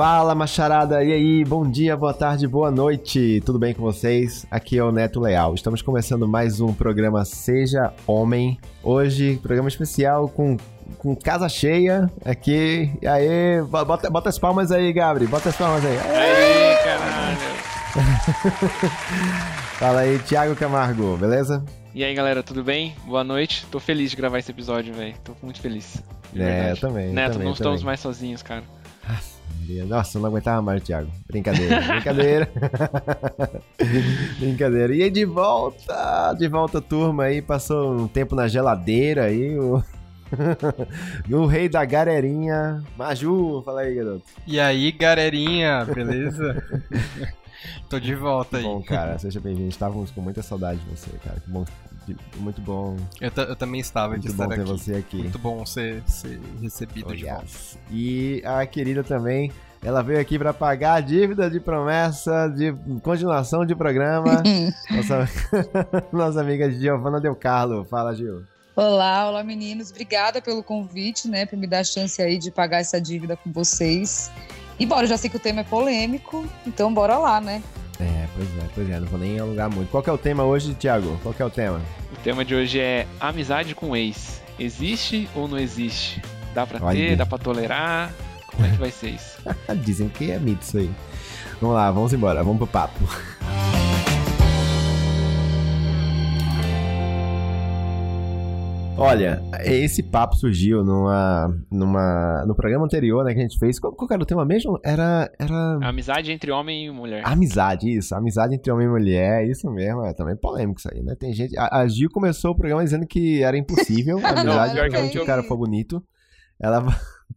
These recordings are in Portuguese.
Fala, macharada! E aí, bom dia, boa tarde, boa noite! Tudo bem com vocês? Aqui é o Neto Leal. Estamos começando mais um programa Seja Homem. Hoje, programa especial com, com casa cheia aqui. E aí, bota, bota as palmas aí, Gabri. Bota as palmas aí. Aí, caralho! Fala aí, Thiago Camargo, beleza? E aí, galera, tudo bem? Boa noite. Tô feliz de gravar esse episódio, velho. Tô muito feliz. É, eu também. Neto, também, não também. estamos mais sozinhos, cara. Nossa, eu não aguentava mais, Thiago. Brincadeira, brincadeira. brincadeira. E aí, de volta, de volta, turma aí. Passou um tempo na geladeira aí. O, o rei da galerinha. Maju, fala aí, garoto. E aí, galerinha, beleza? Tô de volta aí. Bom, cara, seja bem-vindo. Estávamos com muita saudade de você, cara. Que bom, de- muito bom, Eu, eu também estava de muito estar bom ter aqui. você aqui. Muito bom ser, ser recebido Oh, de volta. yes. E a querida também, ela veio aqui para pagar a dívida de promessa de continuação de programa. nossa, nossa amiga Giovana Del Carlo. Fala, Gil. Olá, olá meninos. Obrigada pelo convite, né, por me dar a chance aí de pagar essa dívida com vocês. E bora, já sei que o tema é polêmico, então bora lá, né? É, pois é, pois é, não vou nem alugar muito. Qual que é o tema hoje, Thiago? Qual que é o tema? O tema de hoje é amizade com ex. Existe ou não existe? Dá pra Olha. ter? Dá pra tolerar? Como é que vai ser isso? Dizem que é mito isso aí. Vamos lá, vamos embora, vamos pro papo. Olha, esse papo surgiu numa, numa, no programa anterior, né, que a gente fez. Qual, qual era o tema mesmo? Era, era Amizade entre homem e mulher. amizade, isso. Amizade entre homem e mulher, isso mesmo. É também polêmico isso aí, né? Tem gente... A, a Gil começou o programa dizendo que era impossível a amizade, pior que o cara for bonito. Ela...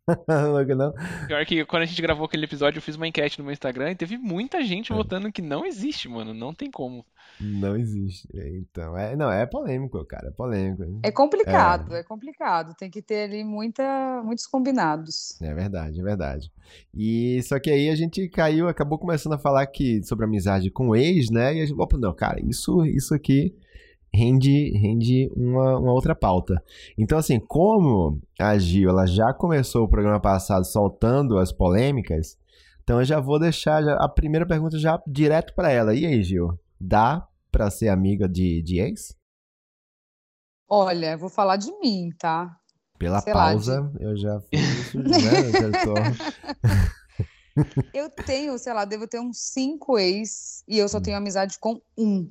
não, Pior que quando a gente gravou aquele episódio, eu fiz uma enquete no meu Instagram e teve muita gente É. votando que não existe, mano. Não tem como. Não existe. Então, é, não, é polêmico, cara, é polêmico. É complicado, é, complicado. Tem que ter ali muita, muitos combinados. É verdade, é verdade. E só que aí a gente caiu, acabou começando a falar que sobre amizade com o ex, né? E a gente, opa, não, cara, isso, isso aqui rende, rende uma, uma outra pauta. Então, assim, como a Gil, ela já começou o programa passado soltando as polêmicas, então eu já vou deixar a primeira pergunta já direto pra ela. E aí, Gil, dá pra ser amiga de, de ex? Olha, vou falar de mim, tá? Pela Sei lá, pausa, eu já fiz isso, né? Eu tenho, sei lá, devo ter uns cinco ex e eu só tenho amizade com um.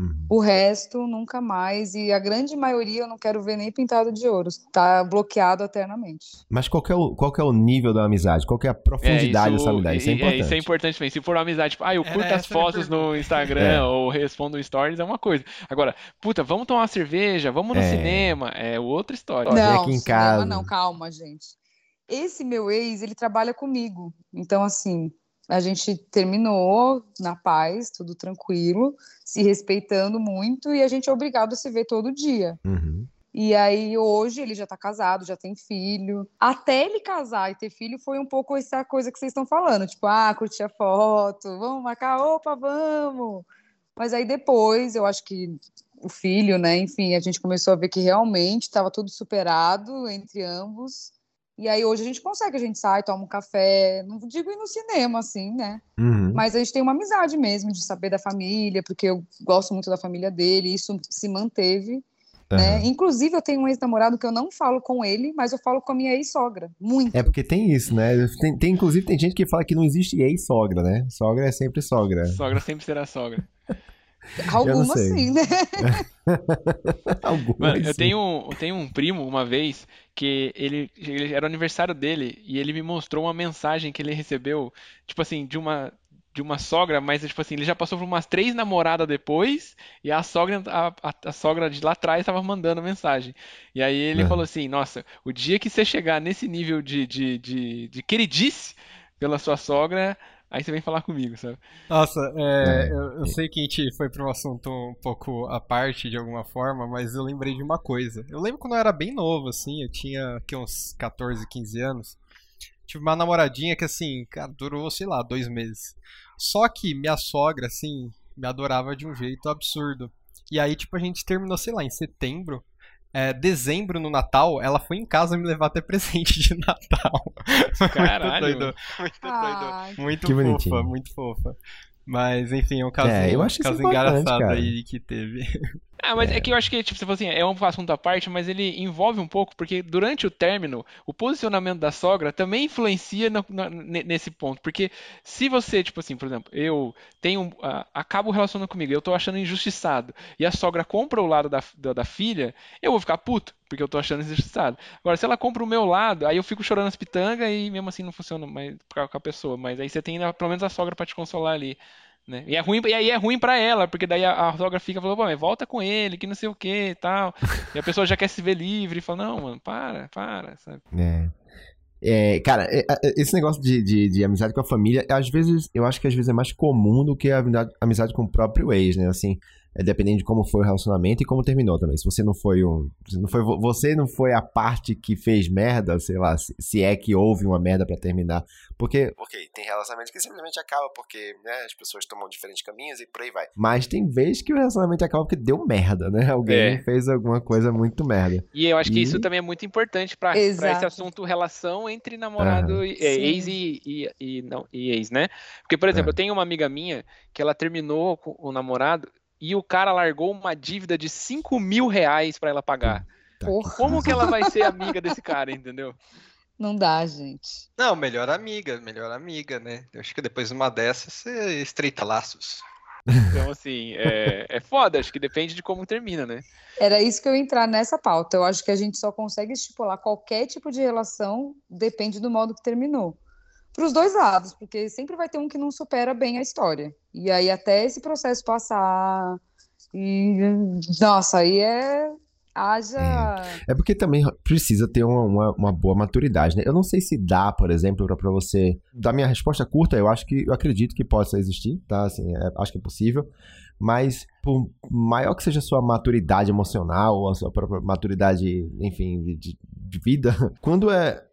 Uhum. O resto, nunca mais. E a grande maioria eu não quero ver nem pintado de ouro. Tá bloqueado eternamente. Mas qual que, é o, qual que é o nível da amizade? Qual que é a profundidade dessa amizade? Isso é e- importante. isso é importante também. Se for uma amizade, tipo, ah, eu Era curto as minha fotos no. Instagram É. ou respondo stories, é uma coisa. Agora, puta, vamos tomar uma cerveja, vamos no É. cinema, é outra história. Não, aqui em cinema casa. não, calma, gente. Esse meu ex, ele trabalha comigo. Então, assim, a gente terminou na paz, tudo tranquilo, se respeitando muito, e a gente é obrigado a se ver todo dia. Uhum. E aí, hoje, ele já tá casado, já tem filho. Até ele casar e ter filho foi um pouco essa coisa que vocês estão falando. Tipo, ah, curtir a foto, vamos marcar, opa, vamos. Mas aí depois, eu acho que o filho, né, enfim, a gente começou a ver que realmente estava tudo superado entre ambos. E aí hoje a gente consegue, a gente sai, toma um café, não digo ir no cinema, assim, né? Uhum. Mas a gente tem uma amizade mesmo de saber da família, porque eu gosto muito da família dele, e isso se manteve. Né? Aham. Inclusive, eu tenho um ex-namorado que eu não falo com ele, mas eu falo com a minha ex-sogra. Muito. É porque tem isso, né? Tem, tem- inclusive tem gente que fala que não existe ex-sogra, né? Sogra é sempre sogra. Sogra sempre será sogra. Alguma sim, né? Algumas, Mano, eu sim. tenho, eu tenho um primo uma vez que ele, ele era o aniversário dele e ele me mostrou uma mensagem que ele recebeu, tipo assim, de uma de uma sogra, mas tipo assim, ele já passou por umas três namoradas depois e a sogra a, a- a sogra de lá atrás estava mandando mensagem. E aí ele Aham. falou assim, nossa, o dia que você chegar nesse nível de, de, de, de queridice pela sua sogra, aí você vem falar comigo, sabe? Nossa, é, É. eu, eu sei que a gente foi para um assunto um pouco à parte de alguma forma, mas eu lembrei de uma coisa. Eu lembro quando eu era bem novo, assim, eu tinha aqui uns 14, 15 anos. Tive uma namoradinha que, assim, cara, durou, sei lá, dois meses. Só que minha sogra, assim, me adorava de um jeito absurdo. E aí, tipo, a gente terminou, sei lá, em setembro. É, dezembro no Natal, ela foi em casa me levar até presente de Natal. Caralho. muito doido. Muito Ah, doido. Muito Que fofa, bonitinho. muito fofa. Mas, enfim, é um caso, É, eu acho isso caso engraçado cara. aí que teve. Ah, mas é. que eu acho que, tipo, você falou assim, é um assunto à parte, mas ele envolve um pouco, porque durante o término, o posicionamento da sogra também influencia no- no- ne- nesse ponto. Porque se você, tipo assim, por exemplo, eu tenho. ah, acabo relacionando comigo, eu tô achando injustiçado, e a sogra compra o lado da, da, da filha, eu vou ficar puto, porque eu tô achando injustiçado. Agora, se ela compra o meu lado, aí eu fico chorando as pitangas e mesmo assim não funciona mais com a, pessoa. Mas aí você tem né, pelo menos a sogra pra te consolar ali. Né? E, é ruim, e aí é ruim pra ela, porque daí a, a sogra fica falando, pô, volta com ele, que não sei o que e tal. E a pessoa já quer se ver livre e fala, não, mano, para, para, sabe? É. É, cara, é, é, esse negócio de, de, de amizade com a família, às vezes, eu acho que às vezes é mais comum do que a amizade, amizade com o próprio ex, né? Assim, é dependendo de como foi o relacionamento e como terminou também. Se você não foi um. Se não foi, vo- você não foi a parte que fez merda, sei lá, se, se é que houve uma merda pra terminar. Porque, ok, tem relacionamento que simplesmente acaba porque né, as pessoas tomam diferentes caminhos e por aí vai. Mas tem vezes que o relacionamento acaba porque deu merda, né? Alguém É. fez alguma coisa muito merda. E eu acho que E- isso também é muito importante pra pra esse assunto relação entre namorado, e, é, Sim. ex e, e, e, não, e ex, né? Porque, por exemplo, É. eu tenho uma amiga minha que ela terminou com o namorado e o cara largou uma dívida de 5 mil reais pra ela pagar. Porra. Como que ela vai ser amiga desse cara, entendeu? Não dá, gente. Não, melhor amiga, melhor amiga, né? Eu acho que depois de uma dessas você estreita laços. Então, assim, é, é foda, acho que depende de como termina, né? Era isso que eu ia entrar nessa pauta. Eu acho que a gente só consegue estipular qualquer tipo de relação, depende do modo que terminou. Para os dois lados, porque sempre vai ter um que não supera bem a história. E aí, até esse processo passar. E. Nossa, aí é. Haja. É porque também precisa ter uma, uma, uma boa maturidade, né? Eu não sei se dá, por exemplo, pra você. Da minha resposta curta, eu acho que eu acredito que possa existir, tá? Assim, é- acho que é possível. Mas, por maior que seja a sua maturidade emocional, a sua própria maturidade, enfim, de- de vida, quando é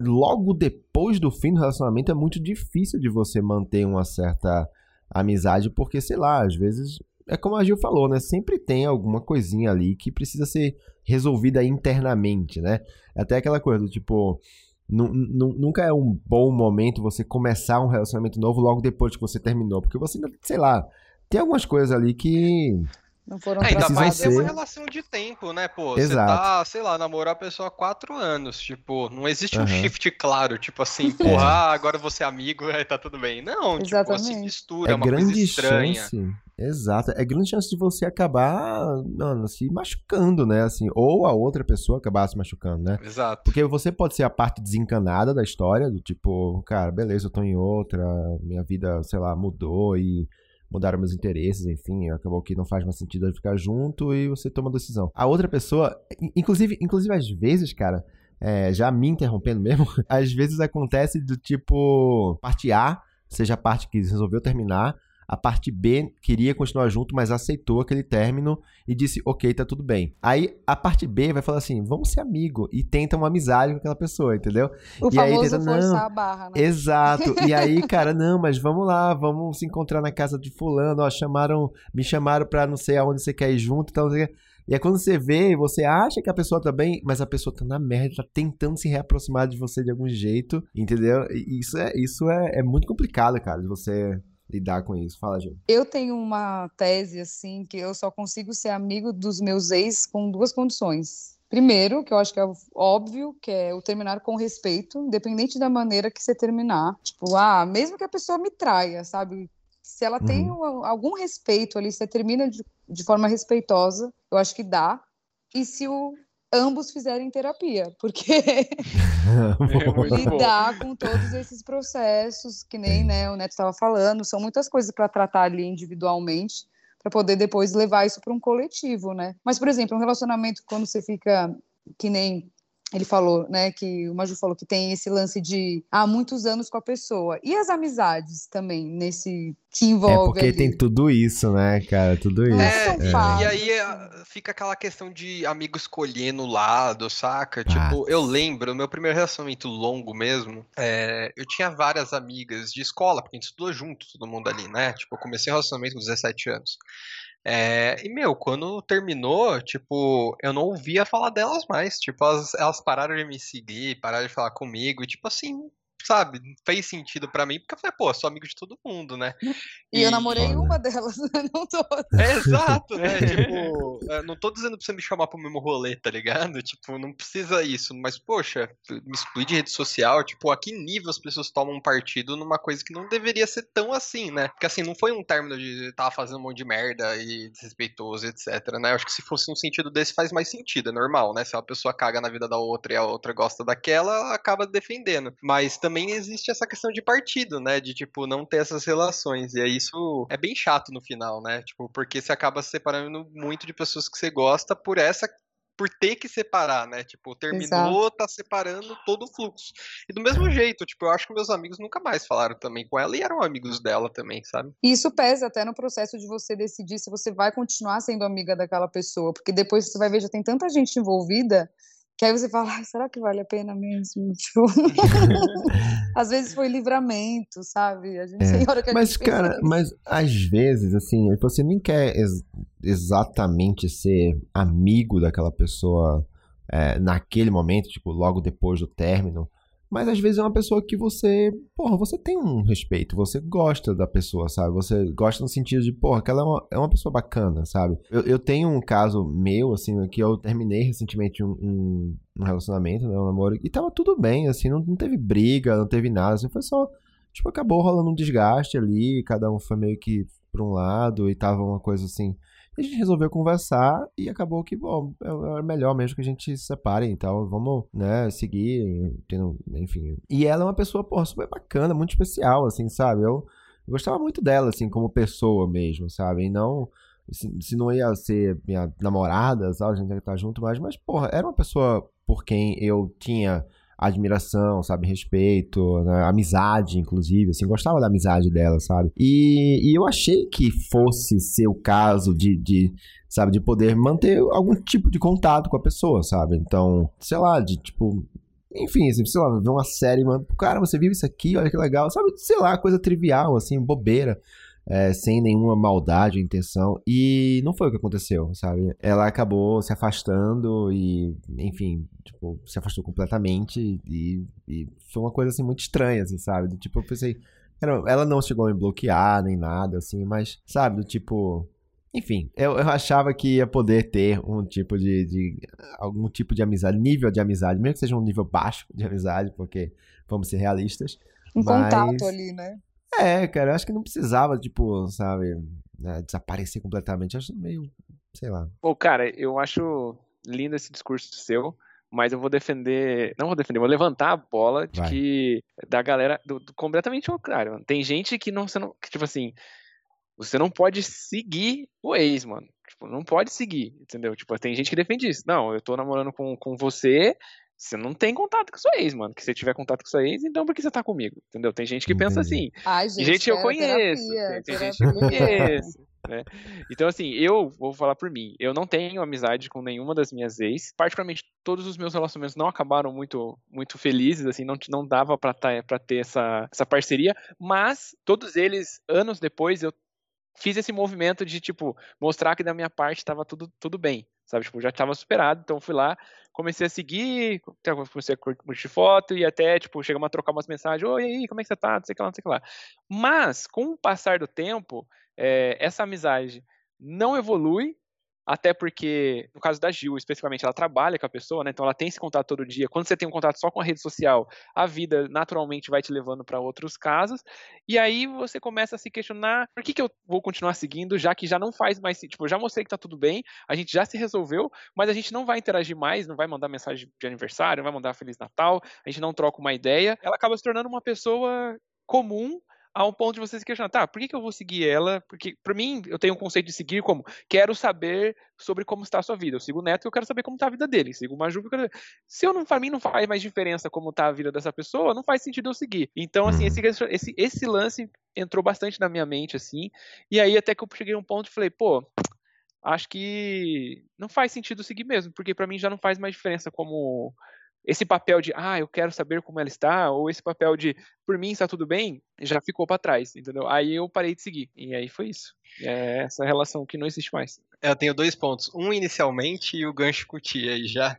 logo depois do fim do relacionamento, é muito difícil de você manter uma certa amizade, porque, sei lá, às vezes é como a Gil falou, né? Sempre tem alguma coisinha ali que precisa ser resolvida internamente, né? Até aquela coisa do tipo. nu- nu- Nunca é um bom momento você começar um relacionamento novo logo depois que você terminou. Porque você sei lá, tem algumas coisas ali que. Não foram Ainda Precisa mais é uma ser- relação de tempo, né, pô? Você Exato. tá, sei lá, namorou a pessoa há quatro anos. Tipo, não existe um Aham. shift claro, tipo assim, porra, ah, agora você é amigo, aí tá tudo bem. Não, tipo, se Exatamente. mistura, é É uma coisa grande estranha. chance. Exato. É grande chance de você acabar, mano, se machucando, né? Assim, ou a outra pessoa acabar se machucando, né? Exato. Porque você pode ser a parte desencanada da história, do tipo, cara, beleza, eu tô em outra, minha vida, sei lá, mudou e mudaram meus interesses, enfim, acabou que não faz mais sentido eu ficar junto e você toma a decisão. A outra pessoa, in- inclusive, inclusive às vezes, cara, é, já me interrompendo mesmo, às vezes acontece do tipo, parte A seja a parte que resolveu terminar, a parte B queria continuar junto, mas aceitou aquele término e disse, ok, tá tudo bem. Aí a parte B vai falar assim, vamos ser amigo, e tenta uma amizade com aquela pessoa, entendeu? O E aí famoso tenta, forçar a barra, né? Exato. E aí, cara, não, mas vamos lá, vamos se encontrar na casa de fulano, ó, chamaram, me chamaram pra não sei aonde você quer ir junto, o quê. e aí quando você vê, você acha que a pessoa tá bem, mas a pessoa tá na merda, tá tentando se reaproximar de você de algum jeito, entendeu? E isso é, isso é, é muito complicado, cara, de você lidar com isso. Fala, Gil. Eu tenho uma tese assim que eu só consigo ser amigo dos meus ex com duas condições. Primeiro, que eu acho que é óbvio, que é o terminar com respeito, independente da maneira que você terminar. Tipo, ah, mesmo que a pessoa me traia, sabe? Se ela tem um- algum respeito ali, você termina de, de forma respeitosa, eu acho que dá. E se o, ambos fizerem terapia, porque É lidar com todos esses processos, que nem né, o Neto estava falando, são muitas coisas para tratar ali individualmente, para poder depois levar isso para um coletivo, né? Mas, por exemplo, um relacionamento quando você fica que nem ele falou, né, que o Maju falou que tem esse lance de há muitos anos com a pessoa. E as amizades também nesse que É envolve porque ali? tem tudo isso, né, cara? Tudo isso. Não É, é e- e aí é, fica aquela questão de amigo escolhendo o lado, saca? Ah. Tipo, eu lembro, meu primeiro relacionamento longo mesmo, é, eu tinha várias amigas de escola, porque a gente estudou junto, todo mundo ali, né? Tipo, eu comecei o relacionamento com 17 anos. É, e, meu, quando terminou, tipo, eu não ouvia falar delas mais. Tipo, elas, elas pararam de me seguir, pararam de falar comigo. E, tipo assim, sabe, fez sentido para mim, porque eu falei, pô, sou amigo de todo mundo, né? E, e eu namorei uma delas, não todas. É, exato, né? tipo, é, não tô dizendo pra você me chamar pro mesmo rolê, tá ligado? Tipo, não precisa isso, mas, poxa, me excluir de rede social, tipo, a que nível as pessoas tomam partido numa coisa que não deveria ser tão assim, né? Porque assim, não foi um término de tava fazendo um monte de merda e desrespeitoso, etc, né? Eu acho que se fosse um sentido desse faz mais sentido, é normal, né? Se uma pessoa caga na vida da outra e a outra gosta daquela, ela acaba defendendo. Mas também existe essa questão de partido, né? De, tipo, não ter essas relações. E aí isso é bem chato no final, né? Tipo, porque você acaba se separando muito de pessoas que você gosta por essa por ter que separar, né? Tipo, terminou, Exato. tá separando todo o fluxo. E do mesmo jeito, tipo, eu acho que meus amigos nunca mais falaram também com ela e eram amigos dela também, sabe? E isso pesa até no processo de você decidir se você vai continuar sendo amiga daquela pessoa, porque depois você vai ver, já tem tanta gente envolvida que aí você fala, será que vale a pena mesmo? Tipo, às vezes foi livramento, sabe? A gente é. tem hora que a mas, gente cara, mas às vezes, assim, você nem quer ex exatamente ser amigo daquela pessoa é, naquele momento, tipo, logo depois do término. Mas às vezes é uma pessoa que você, porra, você tem um respeito, você gosta da pessoa, sabe? Você gosta no sentido de, porra, que ela é uma, é uma pessoa bacana, sabe? Eu, eu tenho um caso meu, assim, que eu terminei recentemente um, um, um relacionamento, né, um namoro, e tava tudo bem, assim, não, não teve briga, não teve nada, assim, foi só, tipo, acabou rolando um desgaste ali, cada um foi meio que pra um lado, e tava uma coisa assim a gente resolveu conversar e acabou que, bom, é, é melhor mesmo que a gente se separe então. Vamos, né, seguir, tendo, enfim. E ela é uma pessoa, pô, super bacana, muito especial, assim, sabe? Eu, eu gostava muito dela, assim, como pessoa mesmo, sabe? E não. Se, se não ia ser minha namorada, sabe? A gente ia estar junto mais, mas, porra, era uma pessoa por quem eu tinha admiração, sabe, respeito, né? amizade, inclusive, assim, gostava da amizade dela, sabe? E, e eu achei que fosse ser o caso de, de, sabe, de poder manter algum tipo de contato com a pessoa, sabe? Então, sei lá, de tipo, enfim, assim, sei lá, ver uma série, mano, cara, você viu isso aqui, olha que legal, sabe? Sei lá, coisa trivial, assim, bobeira é, sem nenhuma maldade ou intenção. E não foi o que aconteceu, sabe? Ela acabou se afastando e, enfim, tipo, se afastou completamente. E, e foi uma coisa, assim, muito estranha, assim, sabe? Tipo, eu pensei. Ela não chegou a me bloquear nem nada, assim, mas, sabe, do tipo. Enfim, eu, eu achava que ia poder ter um tipo de, de, algum tipo de amizade, nível de amizade, mesmo que seja um nível baixo de amizade, porque vamos ser realistas. Um mas... contato ali, né? É, cara, eu acho que não precisava, tipo, sabe, né, desaparecer completamente. Eu acho meio, sei lá. Pô, cara, eu acho lindo esse discurso seu, mas eu vou defender, não vou defender, vou levantar a bola de Vai. que da galera do, do completamente ao contrário, mano. Tem gente que não, você não, que, tipo assim, você não pode seguir o ex, mano. Tipo, não pode seguir, entendeu? Tipo, tem gente que defende isso. Não, eu tô namorando com, com você, você não tem contato com sua ex, mano. Que você tiver contato com sua ex, então por que você tá comigo? Entendeu? Tem gente que Entendi. pensa assim. Ai, gente, gente eu conheço. Terapia, tem, tem gente que eu conheço. Né? Então, assim, eu vou falar por mim. Eu não tenho amizade com nenhuma das minhas ex. Particularmente, todos os meus relacionamentos não acabaram muito, muito felizes, assim, não, não dava pra, tá, pra ter essa, essa parceria. Mas, todos eles, anos depois, eu fiz esse movimento de, tipo, mostrar que da minha parte estava tudo, tudo bem, sabe? Tipo, já estava superado, então fui lá, comecei a seguir, comecei a curtir foto e até, tipo, chegamos a trocar umas mensagens, oi, aí, como é que você tá? Não sei o que lá, não sei o que lá. Mas, com o passar do tempo, é, essa amizade não evolui, até porque, no caso da Gil, especificamente, ela trabalha com a pessoa, né? Então ela tem esse contato todo dia. Quando você tem um contato só com a rede social, a vida naturalmente vai te levando para outros casos. E aí você começa a se questionar: por que, que eu vou continuar seguindo, já que já não faz mais. Tipo, eu já mostrei que tá tudo bem, a gente já se resolveu, mas a gente não vai interagir mais, não vai mandar mensagem de aniversário, não vai mandar Feliz Natal, a gente não troca uma ideia. Ela acaba se tornando uma pessoa comum a um ponto de você se questionar, tá, por que, que eu vou seguir ela? Porque, para mim, eu tenho um conceito de seguir como quero saber sobre como está a sua vida. Eu sigo o Neto e eu quero saber como está a vida dele. Sigo o Maju eu quero Se eu não, para mim não faz mais diferença como está a vida dessa pessoa, não faz sentido eu seguir. Então, assim, esse, esse, esse lance entrou bastante na minha mente, assim, e aí até que eu cheguei a um ponto e falei, pô, acho que não faz sentido seguir mesmo, porque para mim já não faz mais diferença como esse papel de, ah, eu quero saber como ela está, ou esse papel de, por mim está tudo bem, já ficou para trás, entendeu? Aí eu parei de seguir. E aí foi isso. É essa relação que não existe mais. Eu tenho dois pontos. Um inicialmente e o gancho com tia aí já.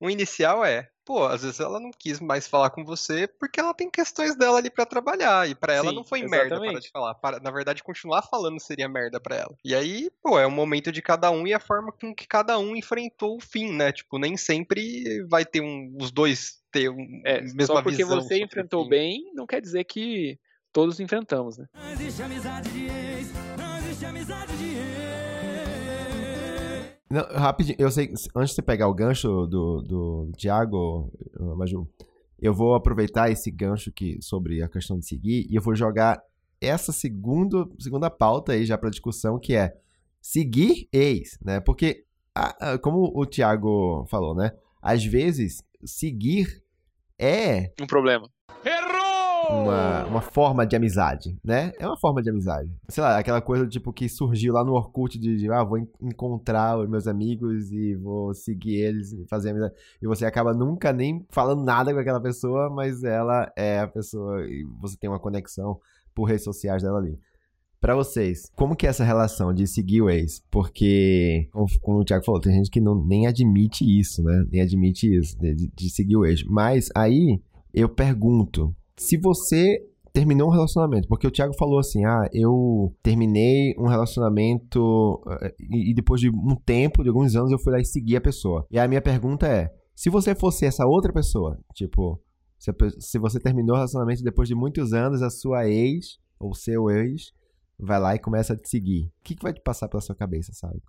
Um inicial é, pô, às vezes ela não quis mais falar com você porque ela tem questões dela ali para trabalhar e para ela Sim, não foi exatamente. merda para de falar. Para, na verdade, continuar falando seria merda para ela. E aí, pô, é o momento de cada um e a forma com que cada um enfrentou o fim, né? Tipo, nem sempre vai ter um, os dois ter um, É, a mesma só porque visão você enfrentou fim. bem, não quer dizer que todos enfrentamos, né? Não existe amizade de ex, não existe amizade de ex. Não, rapidinho, eu sei, antes de você pegar o gancho do, do Thiago, uh, Maju, eu vou aproveitar esse gancho que, sobre a questão de seguir e eu vou jogar essa segundo, segunda pauta aí já para discussão, que é seguir ex, né? Porque, a- a- como o Thiago falou, né? Às vezes, seguir é Um problema. Uma, uma forma de amizade, né? É uma forma de amizade. Sei lá, aquela coisa tipo que surgiu lá no Orkut de, de, ah, vou en- encontrar os meus amigos e vou seguir eles e fazer amizade. E você acaba nunca nem falando nada com aquela pessoa, mas ela é a pessoa e você tem uma conexão por redes sociais dela ali. Pra vocês, como que é essa relação de seguir o ex? Porque, como, o Thiago falou, tem gente que não, nem admite isso, né? Nem admite isso, de- de seguir o ex. Mas aí, eu pergunto, se você terminou um relacionamento, porque o Thiago falou assim, ah, eu terminei um relacionamento eh, e, depois de um tempo, de alguns anos, eu fui lá e segui a pessoa. E a minha pergunta é, se você fosse essa outra pessoa, tipo, se você terminou o relacionamento depois de muitos anos, a sua ex, ou seu ex, vai lá e começa a te seguir. O que, que vai te passar pela sua cabeça, sabe?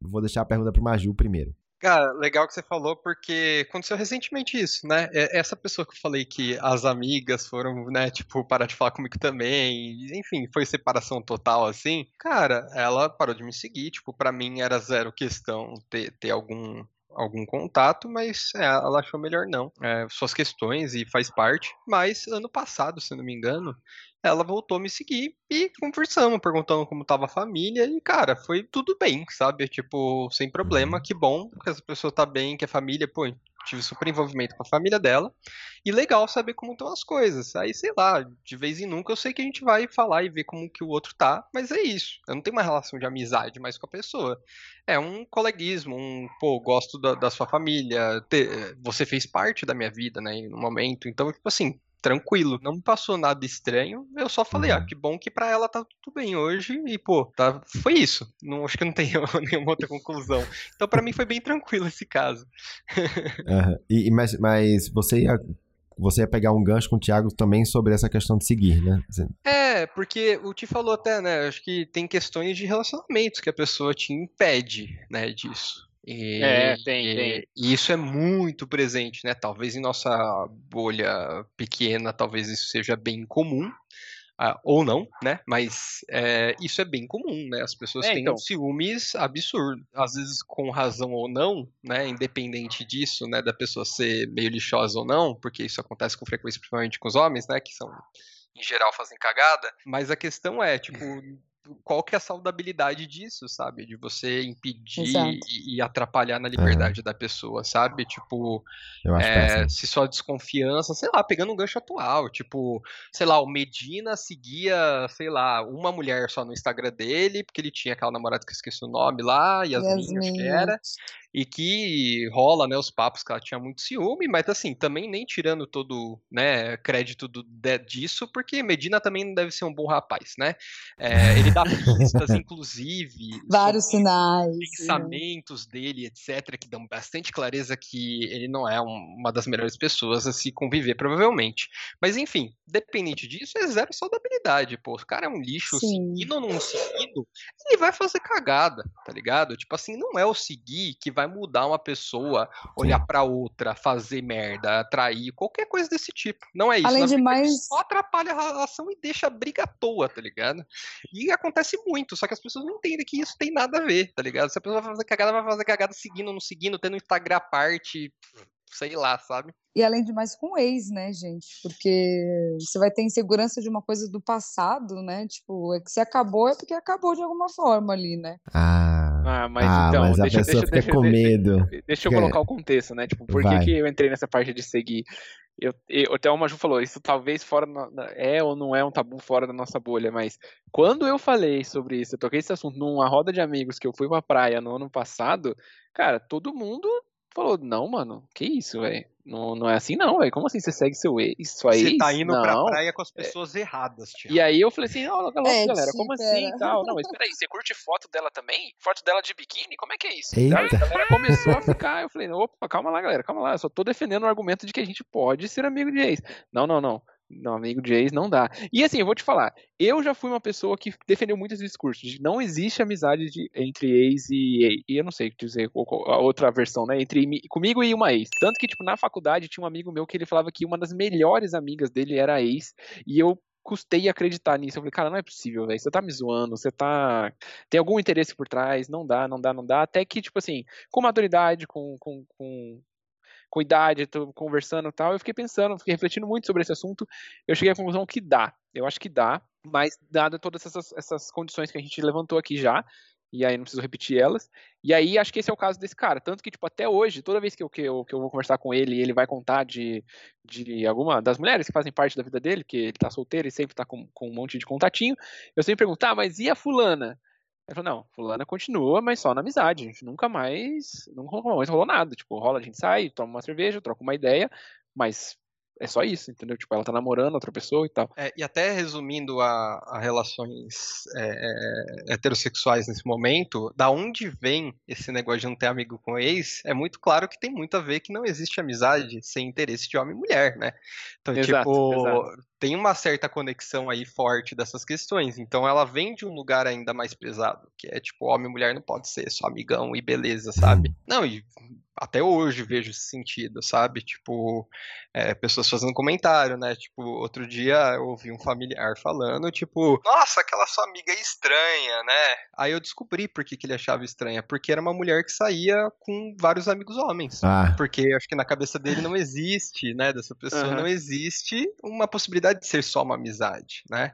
Vou deixar a pergunta pro Maju primeiro. Cara, legal que você falou, porque aconteceu recentemente isso, né? É- Essa pessoa que eu falei que as amigas foram, né, tipo, parar de falar comigo também, enfim, foi separação total, assim. Cara, ela parou de me seguir, tipo, pra mim era zero questão ter, ter algum, algum contato, mas é, ela achou melhor não. É, suas questões e faz parte. Mas ano passado, se não me engano, ela voltou a me seguir e conversamos, perguntando como tava a família. E, cara, foi tudo bem, sabe? Tipo, sem problema. Que bom que essa pessoa tá bem, que a família, pô, tive super envolvimento com a família dela. E legal saber como estão as coisas. Aí, sei lá, de vez em nunca eu sei que a gente vai falar e ver como que o outro tá, mas é isso. Eu não tenho uma relação de amizade mais com a pessoa. É um coleguismo, um, pô, gosto da, da sua família, te- você fez parte da minha vida, né, no momento. Então, tipo assim, tranquilo, não me passou nada estranho. Eu só falei, Uhum. ah, que bom que pra ela tá tudo bem hoje e pô, tá, foi isso. Não acho que não tem nenhuma outra conclusão. Então pra mim foi bem tranquilo esse caso. Aham. E, mas, mas você ia, você ia pegar um gancho com o Thiago também sobre essa questão de seguir, né? É, porque o Ti falou até, né? Acho que tem questões de relacionamentos que a pessoa te impede, né, disso. E, É, tem, e- tem. e isso é muito presente, né? Talvez em nossa bolha pequena, talvez isso seja bem comum. ah, ou não, né? Mas é, isso é bem comum, né? As pessoas É, têm então. ciúmes absurdo, às vezes com razão ou não, né? Independente disso, né? Da pessoa ser meio lixosa ou não, porque isso acontece com frequência, principalmente com os homens, né? Que são em geral fazem cagada, mas a questão é, tipo, qual que é a saudabilidade disso, sabe? De você impedir e, e atrapalhar na liberdade da pessoa, sabe? Tipo, acho é, péssimo. se sua desconfiança, sei lá, pegando um gancho atual, tipo, sei lá, o Medina seguia, sei lá, uma mulher só no Instagram dele, porque ele tinha aquela namorada que eu esqueci o nome lá, Yasmin, acho que Yasmin. era, e que rola, né, os papos que ela tinha muito ciúme, mas assim, também nem tirando todo, né, crédito do, de- disso, porque Medina também não deve ser um bom rapaz, né? É, ele dá pistas, inclusive, Vários sinais. né? pensamentos dele, etc., que dão bastante clareza que ele não é um- uma das melhores pessoas a se conviver, provavelmente. Mas enfim, dependente disso, é zero saudabilidade, pô. O cara é um lixo, Sim. seguindo ou não seguindo, ele vai fazer cagada, tá ligado? Tipo assim, não é o seguir que vai mudar uma pessoa, olhar pra outra, fazer merda, atrair, qualquer coisa desse tipo. Não é isso. Além de mais- Só atrapalha a relação e deixa a briga à toa, tá ligado? E acontece muito, só que as pessoas não entendem que isso tem nada a ver, tá ligado? Se a pessoa vai fazer cagada, vai fazer cagada seguindo não seguindo, tendo Instagram à parte, sei lá, sabe? E além de mais com ex, né, gente? Porque você vai ter insegurança de uma coisa do passado, né? Tipo, é que se acabou é porque acabou de alguma forma ali, né? Ah, Ah, mas ah, então, mas a deixa, pessoa deixa, fica deixa, com deixa, medo. deixa eu colocar o contexto, né? Tipo, por que, Vai. que eu entrei nessa parte de seguir? Eu, eu, até o Maju falou, isso talvez fora na- é ou não é um tabu fora da nossa bolha, mas quando eu falei sobre isso, eu toquei esse assunto numa roda de amigos que eu fui pra praia no ano passado, cara, todo mundo falou, não, mano, que isso, velho? Não, não é assim não, velho. Como assim você segue seu ex, sua ex? Você tá indo pra Não. praia com as pessoas erradas, Thiago. E aí eu falei assim, ó, oh, É, galera, como espera. assim e tal? Não, mas peraí, você curte foto dela também? Foto dela de biquíni? Como é que é isso? Eita. Aí a galera começou a ficar, eu falei, opa, calma lá, galera, calma lá, eu só tô defendendo o argumento de que a gente pode ser amigo de ex. Não, não, não. Não, amigo de ex não dá. E assim, eu vou te falar, eu já fui uma pessoa que defendeu muito esse discurso de não existe amizade de- entre ex e, e eu não sei dizer a outra versão, né? Entre mi- comigo e uma ex. Tanto que, tipo, na faculdade tinha um amigo meu que ele falava que uma das melhores amigas dele era ex, e eu custei acreditar nisso. Eu falei, cara, não é possível, velho. Você tá me zoando, você tá. Tem algum interesse por trás, não dá, não dá, não dá. Até que, tipo assim, com maturidade, com, com, com, com idade, tô conversando e tal, eu fiquei pensando, fiquei refletindo muito sobre esse assunto. Eu cheguei à conclusão que dá. Eu acho que dá, mas dada todas essas, essas condições que a gente levantou aqui já, e aí não preciso repetir elas. E aí acho que esse é o caso desse cara. Tanto que, tipo, até hoje, toda vez que eu, que eu, que eu vou conversar com ele ele vai contar de, de alguma das mulheres que fazem parte da vida dele, que ele tá solteiro e sempre tá com, com um monte de contatinho, eu sempre pergunto, tá, mas e a fulana? Ele falou, não, fulana continua, mas só na amizade. A gente nunca mais, nunca mais rolou nada. Tipo, rola, a gente sai, toma uma cerveja, troca uma ideia, mas é só isso, entendeu? Tipo, ela tá namorando outra pessoa e tal. É, e até resumindo a, a relações é, é, heterossexuais nesse momento, da onde vem esse negócio de não ter amigo com ex, é muito claro que tem muito a ver que não existe amizade sem interesse de homem e mulher, né? Então, Exato, tipo, exato. Tem uma certa conexão aí forte dessas questões. Então, ela vem de um lugar ainda mais pesado, que é tipo, homem e mulher não pode ser só amigão e beleza, sabe? Não, e até hoje vejo esse sentido, sabe? Tipo, é, pessoas fazendo comentário, né? Tipo, outro dia eu ouvi um familiar falando, tipo, nossa, aquela sua amiga é estranha, né? Aí eu descobri por que, que ele achava estranha, porque era uma mulher que saía com vários amigos homens. Ah, Porque acho que na cabeça dele não existe, né? Dessa pessoa Aham. não existe uma possibilidade de ser só uma amizade, né?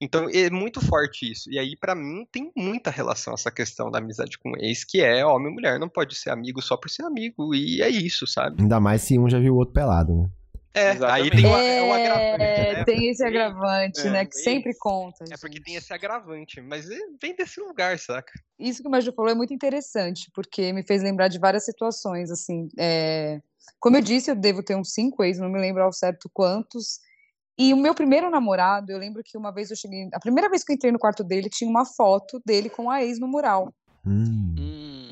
Então é muito forte isso. E aí, pra mim, tem muita relação essa questão da amizade com ex, que é homem e mulher não pode ser amigo só por ser amigo. E é isso, sabe? ainda mais se um já viu o outro pelado, né? É, aí Exatamente. tem o, é o agravante, É, né? tem esse agravante, É, né? Que sempre conta. É porque tem esse agravante, mas é- vem desse lugar, saca? Isso que o Maju falou é muito interessante, porque me fez lembrar de várias situações, assim. é, Como eu disse, eu devo ter uns cinco ex, não me lembro ao certo quantos. E o meu primeiro namorado, eu lembro que uma vez eu cheguei. A primeira vez que eu entrei no quarto dele, tinha uma foto dele com a ex no mural. Hum. Hum, Hum.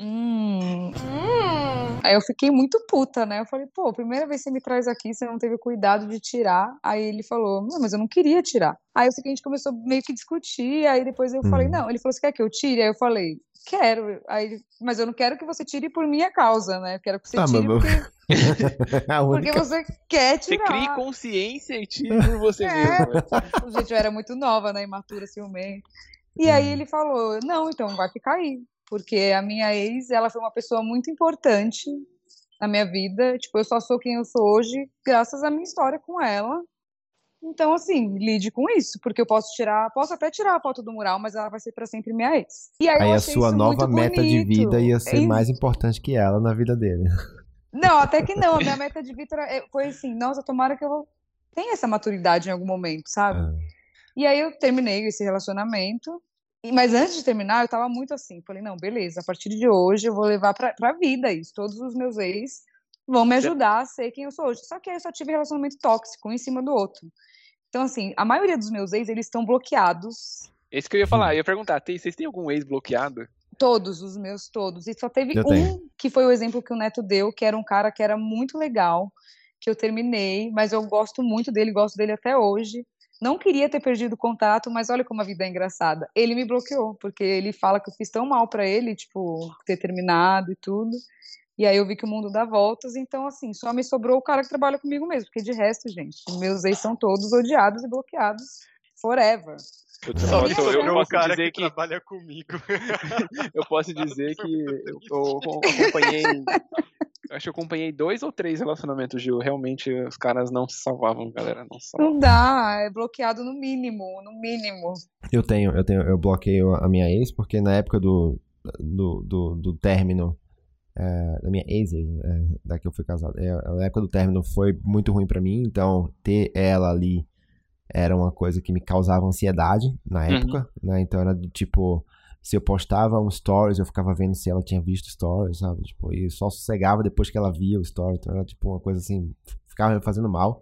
Aí eu fiquei muito puta, né? Eu falei, pô, primeira vez que você me traz aqui, você não teve cuidado de tirar. Aí ele falou, não, mas eu não queria tirar. Aí eu sei que a gente começou meio que discutir, aí depois eu falei, Hum. não. Ele falou, você quer que eu tire? Aí eu falei, quero. Aí, mas eu não quero que você tire por minha causa, né? Eu quero que você Ah, tire mas- porque, porque você quer Você tirar. cria consciência e tira por você É. mesmo. né? Gente, eu era muito nova, né? Imatura, ciumenta. E aí Hum. ele falou, não, então vai ficar aí. Porque a minha ex, ela foi uma pessoa muito importante na minha vida. Tipo, eu só sou quem eu sou hoje graças à minha história com ela. Então, assim, lide com isso, porque eu posso tirar, posso até tirar a foto do mural, mas ela vai ser pra sempre minha ex. E aí, Aí a sua nova meta de bonito. vida ia ser Ex- mais importante que ela na vida dele. Não, até que não. A minha meta de vida foi assim, nossa, tomara que eu tenha essa maturidade em algum momento, sabe? Ah. E aí eu terminei esse relacionamento. Mas antes de terminar, eu tava muito assim. Falei, não, beleza, a partir de hoje eu vou levar pra, pra vida isso. Todos os meus ex vão me ajudar a ser quem eu sou hoje. Só que aí eu só tive relacionamento tóxico, um em cima do outro. Então, assim, a maioria dos meus ex, eles estão bloqueados. Esse que eu ia falar, eu ia perguntar, tem- vocês têm algum ex bloqueado? Todos os meus, todos. E só teve Eu um tenho. que foi o exemplo que o Neto deu, que era um cara que era muito legal, que eu terminei, mas eu gosto muito dele, gosto dele até hoje. Não queria ter perdido o contato, mas olha como a vida é engraçada. Ele me bloqueou, porque ele fala que eu fiz tão mal pra ele, tipo, ter terminado e tudo. E aí eu vi que o mundo dá voltas, então assim, só me sobrou o cara que trabalha comigo mesmo, porque de resto, gente, meus ex são todos odiados e bloqueados forever. Putz, Só eu me posso, eu posso cara dizer que, que, trabalha comigo. eu posso dizer que eu, eu acompanhei, acho que eu acompanhei dois ou três relacionamentos, Gil. Realmente os caras não se salvavam, galera, não salvavam. Não dá, é bloqueado no mínimo, no mínimo. Eu tenho, eu tenho, eu bloqueio a minha ex, porque na época do, do, do, do término é, da minha ex, é, da que eu fui casado. É, a época do término foi muito ruim pra mim, então ter ela ali era uma coisa que me causava ansiedade na época, né? Então era do tipo, se eu postava um stories, eu ficava vendo se ela tinha visto stories, sabe? Tipo, e só sossegava depois que ela via o story. Então era tipo uma coisa assim, ficava me fazendo mal.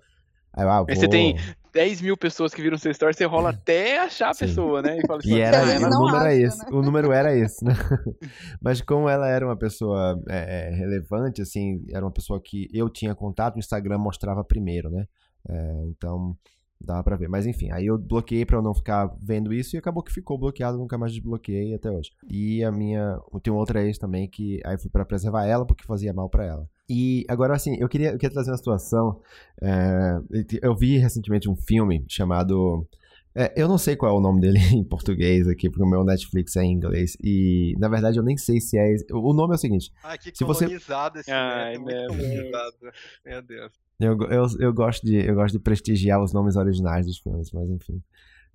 Aí, eu, ah, Aí você vou- tem 10 mil pessoas que viram seu story, você rola até achar a Sim. pessoa, né? E fala assim, E era, Às vezes o número era acha, esse. né? O número era esse, né? Mas como ela era uma pessoa é, é, relevante, assim, era uma pessoa que eu tinha contato, o Instagram mostrava primeiro, né? É, então, dava pra ver. Mas enfim, aí eu bloqueei pra eu não ficar vendo isso e acabou que ficou bloqueado, nunca mais desbloqueei até hoje. E a minha. Tem outra ex também que aí fui pra preservar ela porque fazia mal pra ela. E agora, assim, eu queria, eu queria trazer uma situação. é, eu vi recentemente um filme chamado. é, eu não sei qual é o nome dele em português aqui, porque o meu Netflix é em inglês. E, na verdade, eu nem sei se é. O nome é o seguinte: Ai, que Se você- esse neto, muito meu colonizado. Meu Deus. Eu, eu, eu, gosto de, eu gosto de prestigiar os nomes originais dos filmes, mas enfim.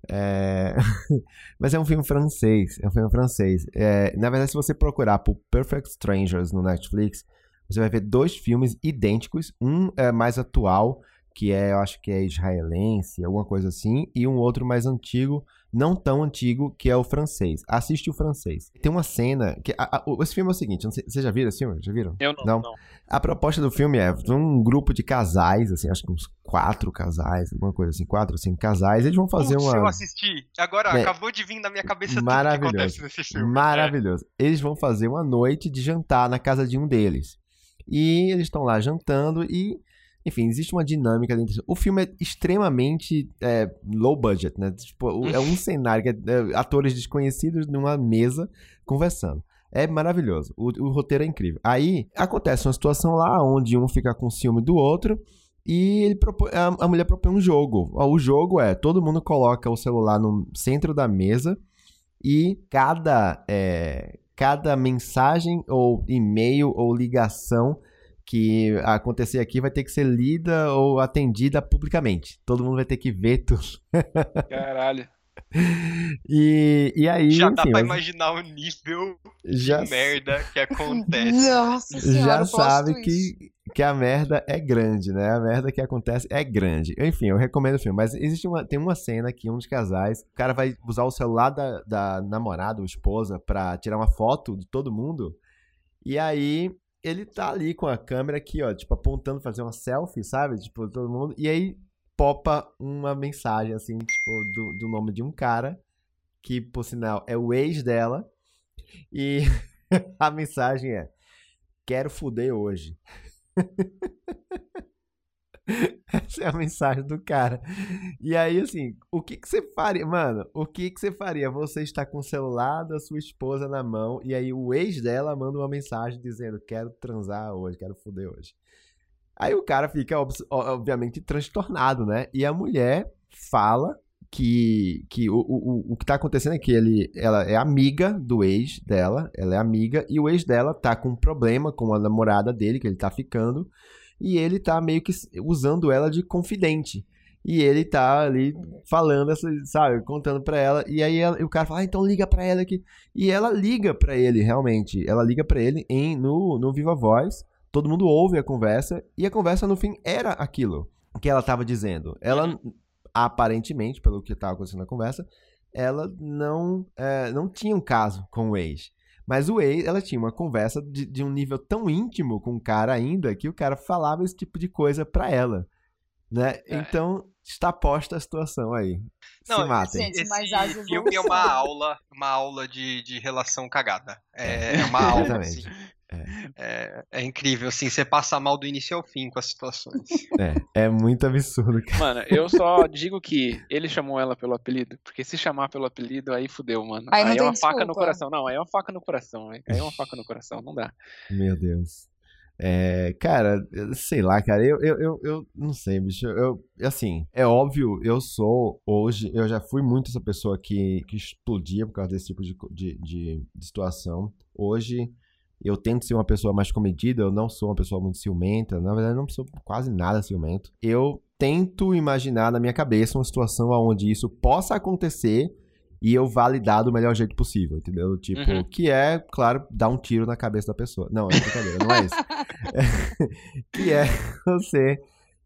É, mas é um filme francês. É um filme francês. É, na verdade, se você procurar por Perfect Strangers no Netflix, você vai ver dois filmes idênticos. Um é mais atual, que é, eu acho que é israelense, alguma coisa assim, e um outro mais antigo, não tão antigo, que é o francês. Assiste o francês. Tem uma cena. que a- a- Esse filme é o seguinte: vocês já viram esse filme? Já viram? eu não, Não. não. A proposta do filme é um grupo de casais, assim, acho que uns quatro casais, alguma coisa assim, quatro, cinco casais, eles vão fazer Putz, eu uma. assisti. Agora, É. acabou de vir na minha cabeça tudo que Maravilhoso. acontece nesse filme. Maravilhoso. Eles vão fazer uma noite de jantar na casa de um deles. E eles estão lá jantando e, enfim, existe uma dinâmica dentro. O filme é extremamente é, low budget, né? Tipo, é um cenário que é, é, atores desconhecidos numa mesa conversando. É maravilhoso. O, o roteiro é incrível. Aí acontece uma situação lá onde um fica com ciúme do outro. E ele propõe- a, a mulher propõe um jogo. O jogo é: todo mundo coloca o celular no centro da mesa e cada, é, cada mensagem ou e-mail ou ligação que acontecer aqui vai ter que ser lida ou atendida publicamente. Todo mundo vai ter que ver tudo. Caralho. E, e aí, Já dá pra imaginar o nível já, de merda que acontece. Nossa senhora, já sabe isso. que, que a merda é grande, né? A merda que acontece é grande. Enfim, eu recomendo o filme. Mas existe uma, tem uma cena que um dos casais, o cara vai usar o celular da, da namorada ou esposa pra tirar uma foto de todo mundo. E aí ele tá ali com a câmera aqui, ó, tipo, apontando fazer uma selfie, sabe? Tipo, todo mundo. E aí popa uma mensagem, assim, tipo, do, do nome de um cara, que, por sinal, é o ex dela. E a mensagem é: Quero fuder hoje. Essa é a mensagem do cara. E aí, assim, o que, que você faria? Mano, o que, que você faria? Você está com o celular da sua esposa na mão e aí o ex dela manda uma mensagem dizendo: Quero transar hoje, quero fuder hoje. Aí o cara fica, obviamente, transtornado, né? E a mulher fala que, que o, o, o que tá acontecendo é que ele, ela é amiga do ex dela, ela é amiga, e o ex dela tá com um problema com a namorada dele, que ele tá ficando, e ele tá meio que usando ela de confidente. E ele tá ali falando, sabe, contando pra ela. E aí ela- e o cara fala, ah, então liga pra ela aqui. E ela liga pra ele, realmente. Ela liga pra ele em, no, no Viva Voz. Todo mundo ouve a conversa. E a conversa, no fim, era aquilo que ela tava dizendo. Ela, aparentemente, pelo que tava acontecendo na conversa, ela não, é, não tinha um caso com o ex. Mas o ex, ela tinha uma conversa de, de um nível tão íntimo com o cara ainda que o cara falava esse tipo de coisa pra ela. Né? É. Então, está posta a situação aí. Não, Se matem. Gente, Esse mas haja filme é uma aula, uma aula de, de relação cagada. É, é uma aula, Exatamente. assim. É, é incrível, assim, você passa mal do início ao fim com as situações. É, é muito absurdo, cara. Mano, eu só digo que ele chamou ela pelo apelido, porque se chamar pelo apelido, aí fudeu, mano. Aí não é uma faca no desculpa. coração. Não, aí é uma faca no coração. Aí é uma faca no coração, não dá. Meu Deus. É, cara, sei lá, cara, eu, eu, eu, eu não sei, bicho. Eu, assim, é óbvio, eu sou hoje, eu já fui muito essa pessoa que, que explodia por causa desse tipo de, de, de situação. Hoje, eu tento ser uma pessoa mais comedida, eu não sou uma pessoa muito ciumenta, na verdade, eu não sou quase nada ciumento. Eu tento imaginar na minha cabeça uma situação onde isso possa acontecer e eu validar do melhor jeito possível, entendeu? Tipo, Uhum. que é, claro, dar um tiro na cabeça da pessoa. Não, é brincadeira, não é isso. que é você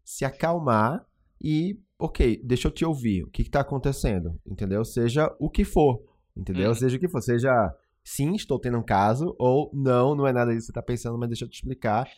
se acalmar e, ok, deixa eu te ouvir. O que, que tá acontecendo? Entendeu? Seja o que for. Entendeu? Uhum. Seja o que for. Seja sim, estou tendo um caso, ou não, não é nada disso que você tá pensando, mas deixa eu te explicar.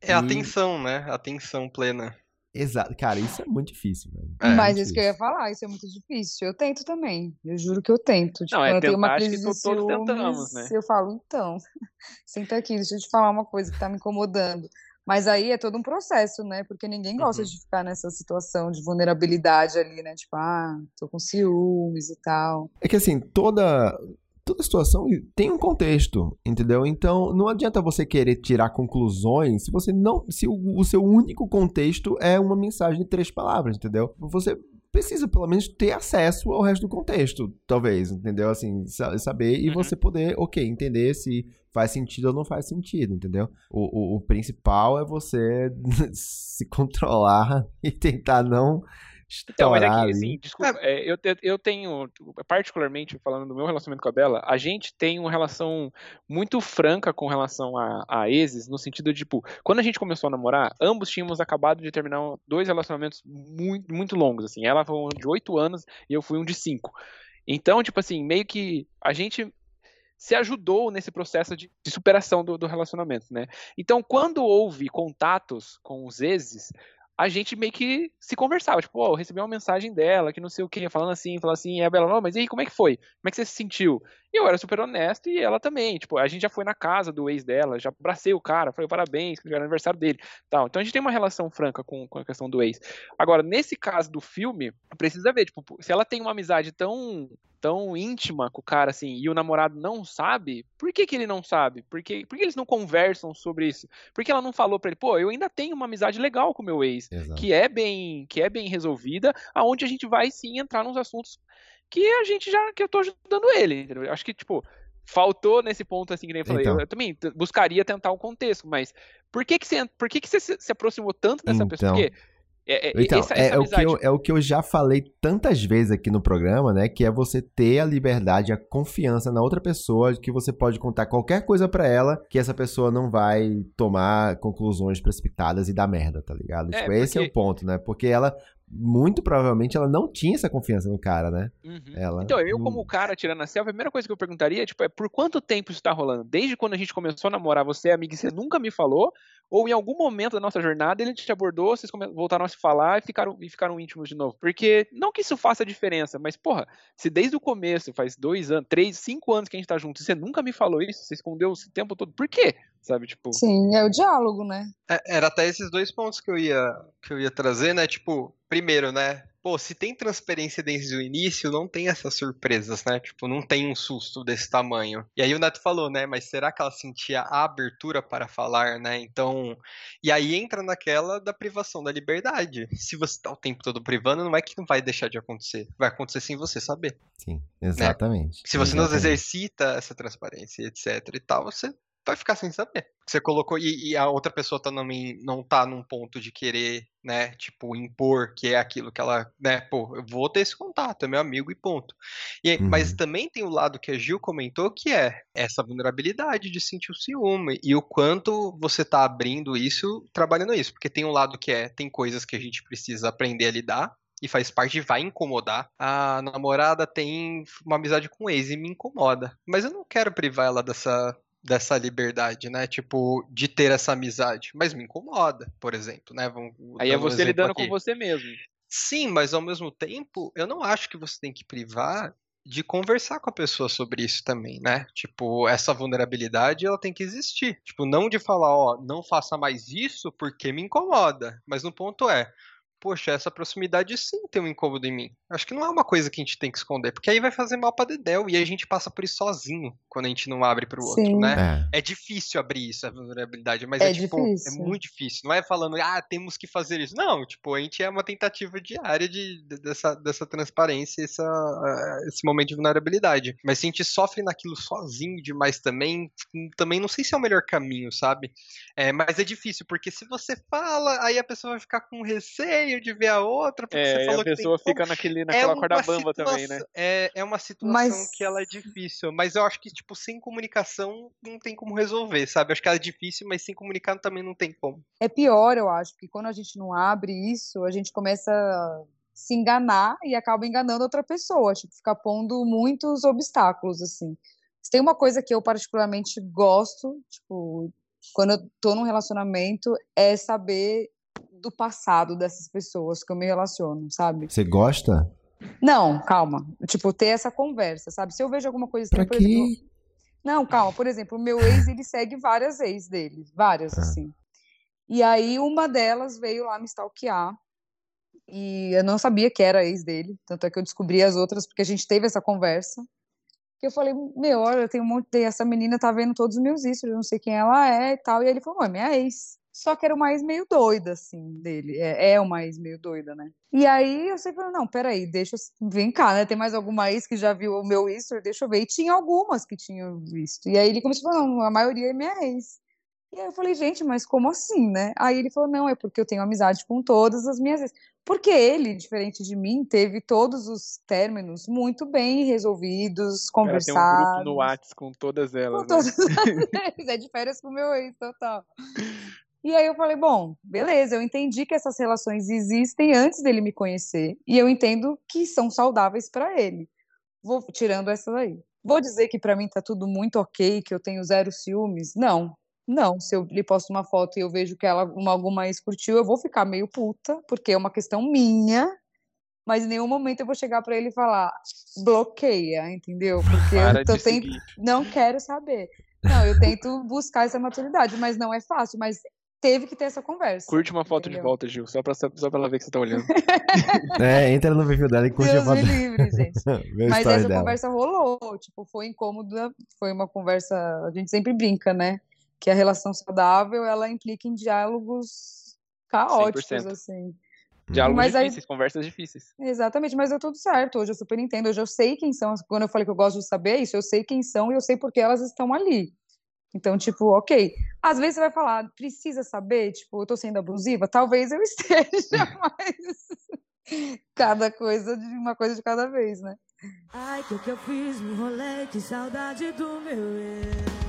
É E- atenção, né? Atenção plena. Exato. Cara, isso é muito difícil, velho. É, Mas muito isso que eu ia falar, isso é muito difícil. Eu tento também. Eu juro que eu tento. Tipo, Não, é quando eu tenho uma crise que de ciúmes, tentamos, né? eu falo, então, senta aqui, deixa eu te falar uma coisa que tá me incomodando. Mas aí é todo um processo, né? Porque ninguém gosta Uhum. de ficar nessa situação de vulnerabilidade ali, né? Tipo, ah, tô com ciúmes e tal. É que assim, toda toda situação tem um contexto, entendeu? Então, não adianta você querer tirar conclusões se você não se o, o seu único contexto é uma mensagem de três palavras, entendeu? Você precisa pelo menos ter acesso ao resto do contexto, talvez, entendeu? Assim, sa- saber e Uhum. você poder, OK, entender se faz sentido ou não faz sentido, entendeu? O, o, o principal é você se controlar e tentar não Então, mas é que, assim, desculpa, é, eu, eu tenho, particularmente falando do meu relacionamento com a Bela, a gente tem uma relação muito franca com relação a, a exes, no sentido de, tipo, quando a gente começou a namorar, ambos tínhamos acabado de terminar dois relacionamentos muito, muito longos, assim. Ela foi um de oito anos e eu fui um de cinco. Então, tipo assim, meio que a gente se ajudou nesse processo de, de superação do, do relacionamento, né? Então, quando houve contatos com os exes, a gente meio que se conversava, tipo, ó, eu recebi uma mensagem dela, que não sei o que, falando assim, falando assim, e a Bela, não, mas e aí, como é que foi? Como é que você se sentiu? E eu era super honesto e ela também, tipo, a gente já foi na casa do ex dela, já abracei o cara, falei parabéns, que era aniversário dele, tal. Então a gente tem uma relação franca com, com a questão do ex. Agora, nesse caso do filme, precisa ver, tipo, se ela tem uma amizade tão tão íntima com o cara assim e o namorado não sabe, por que, que ele não sabe? Por que, por que eles não conversam sobre isso? Por que ela não falou pra ele, pô, eu ainda tenho uma amizade legal com o meu ex, Exato. que é bem que é bem resolvida, aonde a gente vai sim entrar nos assuntos que a gente já que eu tô ajudando ele, entendeu? Eu Acho que tipo faltou nesse ponto assim que nem eu falei, Então. eu, eu também buscaria tentar o contexto, mas por que que você por que que você se, se aproximou tanto dessa pessoa? Então. Porque é, é- Então, essa, é, essa é o que eu, é o que eu já falei tantas vezes aqui no programa, né? Que é você ter a liberdade, a confiança na outra pessoa, de que você pode contar qualquer coisa pra ela, que essa pessoa não vai tomar conclusões precipitadas e dar merda, tá ligado? É, tipo, esse é o porque- ponto, né? Porque ela, muito provavelmente, ela não tinha essa confiança no cara, né? Uhum. Ela, Então, eu como cara tirando a selfie, a primeira coisa que eu perguntaria é, tipo, é por quanto tempo isso tá rolando? Desde quando a gente começou a namorar, você é amiga e você nunca me falou? Ou em algum momento da nossa jornada ele te abordou, vocês voltaram a se falar e ficaram, e ficaram íntimos de novo? Porque, não que isso faça diferença, mas, porra, se desde o começo, faz dois anos, três, cinco anos que a gente tá junto, e você nunca me falou isso, você escondeu esse tempo todo, por quê? Sabe, tipo... Sim, é o diálogo, né? É, Era até esses dois pontos que eu ia, que eu ia trazer, né? Tipo, primeiro, né? Pô, se tem transparência desde o início, não tem essas surpresas, né? Tipo, não tem um susto desse tamanho. E aí o Neto falou, né? Mas será que ela sentia a abertura para falar, né? Então. E aí entra naquela da privação da liberdade. Se você tá o tempo todo privando, não é que não vai deixar de acontecer. Vai acontecer sem você saber. Sim, exatamente. Se você não Exatamente. exercita essa transparência, etc e tal, você vai ficar sem saber. Você colocou e, e a outra pessoa tá também não tá num ponto de querer, né, tipo, impor que é aquilo que ela, né, pô, eu vou ter esse contato, é meu amigo e ponto. E, aí- Mas Uhum. também tem o lado que a Gil comentou que é essa vulnerabilidade de sentir o ciúme e o quanto você tá abrindo isso, trabalhando isso, porque tem um lado que é, tem coisas que a gente precisa aprender a lidar, e faz parte e vai incomodar. A namorada tem uma amizade com o ex e me incomoda. Mas eu não quero privar ela dessa, dessa liberdade, né? Tipo, de ter essa amizade. Mas me incomoda, por exemplo, né? Vamos, Aí é um você exemplo lidando aqui. com você mesmo. Sim, mas ao mesmo tempo, eu não acho que você tem que privar de conversar com a pessoa sobre isso também, né? Tipo, essa vulnerabilidade, ela tem que existir. Tipo, não de falar, ó, não faça mais isso porque me incomoda. Mas no ponto é, poxa, essa proximidade sim tem um incômodo em mim. Acho que não é uma coisa que a gente tem que esconder, porque aí vai fazer mal pra Dedéu e a gente passa por isso sozinho quando a gente não abre pro outro, Sim. né? É. É difícil abrir isso, a vulnerabilidade, mas É é, tipo, difícil. é muito difícil. Não é falando, ah, temos que fazer isso. Não, tipo, a gente é uma tentativa diária de, de- dessa, dessa transparência, essa, ah, esse momento de vulnerabilidade. Mas se a gente sofre naquilo sozinho demais também, também não sei se é o melhor caminho, sabe? É, mas é difícil, porque se você fala, aí a pessoa vai ficar com receio, sonho de ver a outra, porque É, você e falou a que tem pessoa fica naquele, É naquela uma corda bamba também, né? situação- É, é uma situação Mas- que ela é difícil, mas eu acho que, tipo, sem comunicação não tem como resolver, sabe? Eu acho que ela é difícil, mas sem comunicar também não tem como. É pior, eu acho, porque quando a gente não abre isso, a gente começa a se enganar e acaba enganando outra pessoa, tipo, ficar pondo muitos obstáculos, assim. Se tem uma coisa que eu particularmente gosto, tipo, quando eu tô num relacionamento, é saber do passado dessas pessoas que eu me relaciono, sabe? Você gosta? Não, calma. Tipo, ter essa conversa, sabe? Se eu vejo alguma coisa assim, Pra por exemplo, quê? não, calma. Por exemplo, o meu ex, ele segue várias ex dele. Várias, Ah. assim. E aí, uma delas veio lá me stalkear. E eu não sabia que era ex dele. Tanto é que eu descobri as outras porque a gente teve essa conversa. Que eu falei, meu, olha, eu tenho um monte de... Essa menina tá vendo todos os meus stories, eu não sei quem ela é e tal. E ele falou, é minha ex. Só que era uma ex meio doida, assim, dele. É, é uma ex meio doida, né? E aí eu sempre falei, não, peraí, deixa eu... Vem cá, né? Tem mais alguma ex que já viu o meu history? Deixa eu ver. E tinha algumas que tinham visto. E aí ele começou a falar, não, a maioria é minha ex. E aí eu falei, gente, mas como assim, né? Aí ele falou, não, é porque eu tenho amizade com todas as minhas ex. Porque ele, diferente de mim, teve todos os términos muito bem resolvidos, O cara tem um grupo conversados. no Whats com todas elas, Com né? todas as vezes. É de férias com o meu ex, total. E aí eu falei, bom, beleza, eu entendi que essas relações existem antes dele me conhecer. E eu entendo que são saudáveis para ele. Vou tirando essa daí. Vou dizer que para mim tá tudo muito ok, que eu tenho zero ciúmes? Não. Não, se eu lhe posto uma foto e eu vejo que ela uma, alguma ex curtiu, eu vou ficar meio puta, porque é uma questão minha. Mas em nenhum momento eu vou chegar para ele e falar, bloqueia, entendeu? Porque Para eu tô não quero saber. Não, eu tento buscar essa maturidade, mas não é fácil. Mas teve que ter essa conversa. Curte uma foto de entendeu? volta, Gil, só pra, só pra ela ver que você tá olhando. É, entra no perfil dela e curte a Deus foto. me livre, gente. Mas essa dela. conversa rolou, tipo, foi incômoda, foi uma conversa, a gente sempre brinca, né? Que a relação saudável, ela implica em diálogos caóticos, 100%. assim. Diálogos Mas aí- difíceis, conversas difíceis. Exatamente, mas deu tudo certo. Hoje eu super entendo, hoje eu sei quem são. Quando eu falei que eu gosto de saber isso, eu sei quem são e eu sei por que elas estão ali. Então, tipo, ok. Às vezes você vai falar, precisa saber, tipo, eu tô sendo abusiva? Talvez eu esteja, mas cada coisa de uma coisa de cada vez, né? Ai, que que eu fiz, me enrolei, que saudade do meu ex.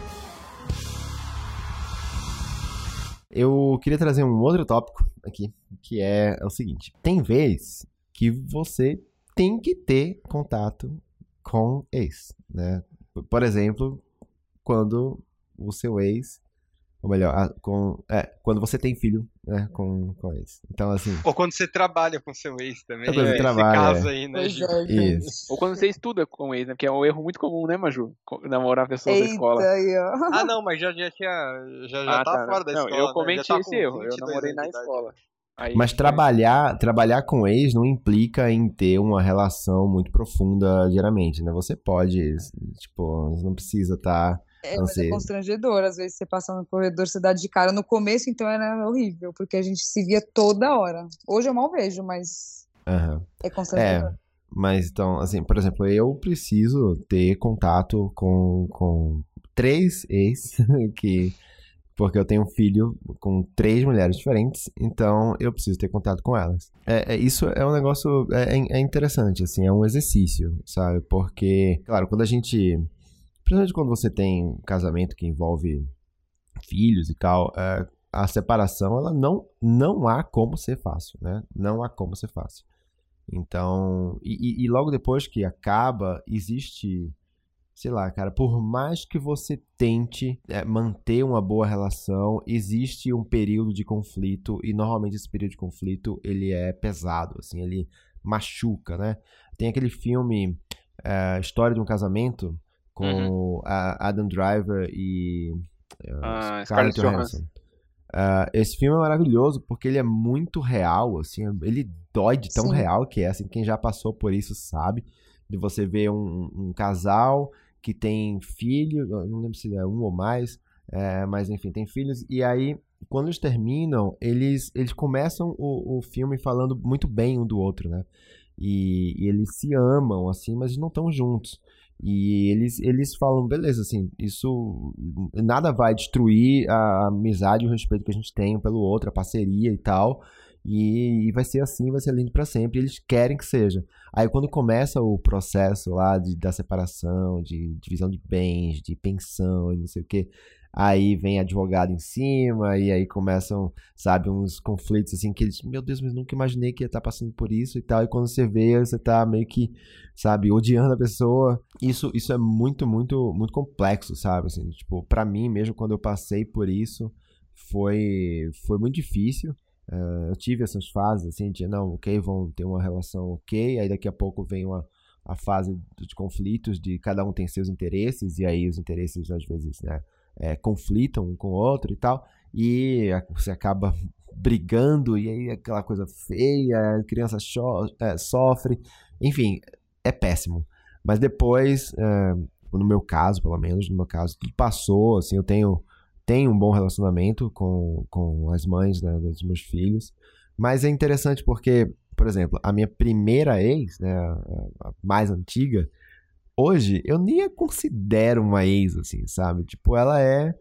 Eu queria trazer um outro tópico aqui, que é, o seguinte: tem vez que você tem que ter contato com ex, né? Por exemplo, quando o seu ex, ou melhor, a- com, é, quando você tem filho, né, com, com ex. Então, assim, Ou quando você trabalha com seu ex também. É quando você esse trabalha, caso aí, né, é, isso. Ou quando você estuda com ex, né? Porque é um erro muito comum, né, Maju? Namorar pessoas da escola. Eita, aí, ó. Ah, não, mas já, já tinha. Já, já Ah, tá, tá, fora da não, escola. eu né? Já cometi tá esse erro. Eu 22 namorei na escola. Aí Mas trabalhar, trabalhar com ex não implica em ter uma relação muito profunda diariamente, né? Você pode, tipo, você não precisa estar. É, é constrangedor. Às vezes você passa no corredor, você dá de cara. No começo, então, era horrível, porque a gente se via toda hora. Hoje eu mal vejo, mas Aham. é constrangedor. É, mas então, assim, por exemplo, eu preciso ter contato com, com três ex, que, porque eu tenho um filho com três mulheres diferentes, então eu preciso ter contato com elas. É, é- isso é um negócio, é, é interessante, assim, é um exercício, sabe? Porque, claro, quando a gente, principalmente quando você tem um casamento que envolve filhos e tal, é, a separação, ela não, não há como ser fácil, né? Não há como ser fácil. Então, e, e- logo depois que acaba, existe, sei lá, cara, por mais que você tente é, manter uma boa relação, existe um período de conflito e normalmente esse período de conflito ele é pesado, assim, ele machuca, né? Tem aquele filme é, História de um Casamento com a Adam Driver e é, Ah, Scarlett Johansson. Ah, esse filme é maravilhoso porque ele é muito real, assim, ele dói de tão Sim. real que é, assim, quem já passou por isso sabe, de você ver um, um casal que tem filho, não lembro se é um ou mais, é, mas enfim, tem filhos, e aí, quando eles terminam, eles, eles começam o, o filme falando muito bem um do outro, né? E, e eles se amam, assim, mas não estão juntos. E eles, eles falam, beleza, assim, isso nada vai destruir a amizade e o respeito que a gente tem um pelo outro, a parceria e tal. E, e vai ser assim, vai ser lindo para sempre. Eles querem que seja. Aí quando começa o processo lá de, da separação, de divisão de bens, de pensão e não sei o que, aí vem advogado em cima, e aí começam, sabe, uns conflitos assim que eles, meu Deus, mas nunca imaginei que ia estar passando por isso e tal. E quando você vê, você tá meio que, sabe, odiando a pessoa. Isso, isso é muito, muito, muito complexo, sabe? Assim, tipo, para mim mesmo, quando eu passei por isso, foi, foi muito difícil. Uh, eu tive essas fases assim de não, ok, vão ter uma relação ok, aí daqui a pouco vem uma, a fase de conflitos de cada um tem seus interesses e aí os interesses às vezes né, é, conflitam um com o outro e tal e você acaba brigando e aí aquela coisa feia, a criança é, sofre, enfim, é péssimo. Mas depois, é, no meu caso, pelo menos, no meu caso, tudo passou, assim, eu tenho tenho um bom relacionamento com, com as mães né, dos meus filhos. Mas é interessante porque, por exemplo, a minha primeira ex, né, a mais antiga, hoje eu nem a considero uma ex, assim, sabe? Tipo, ela é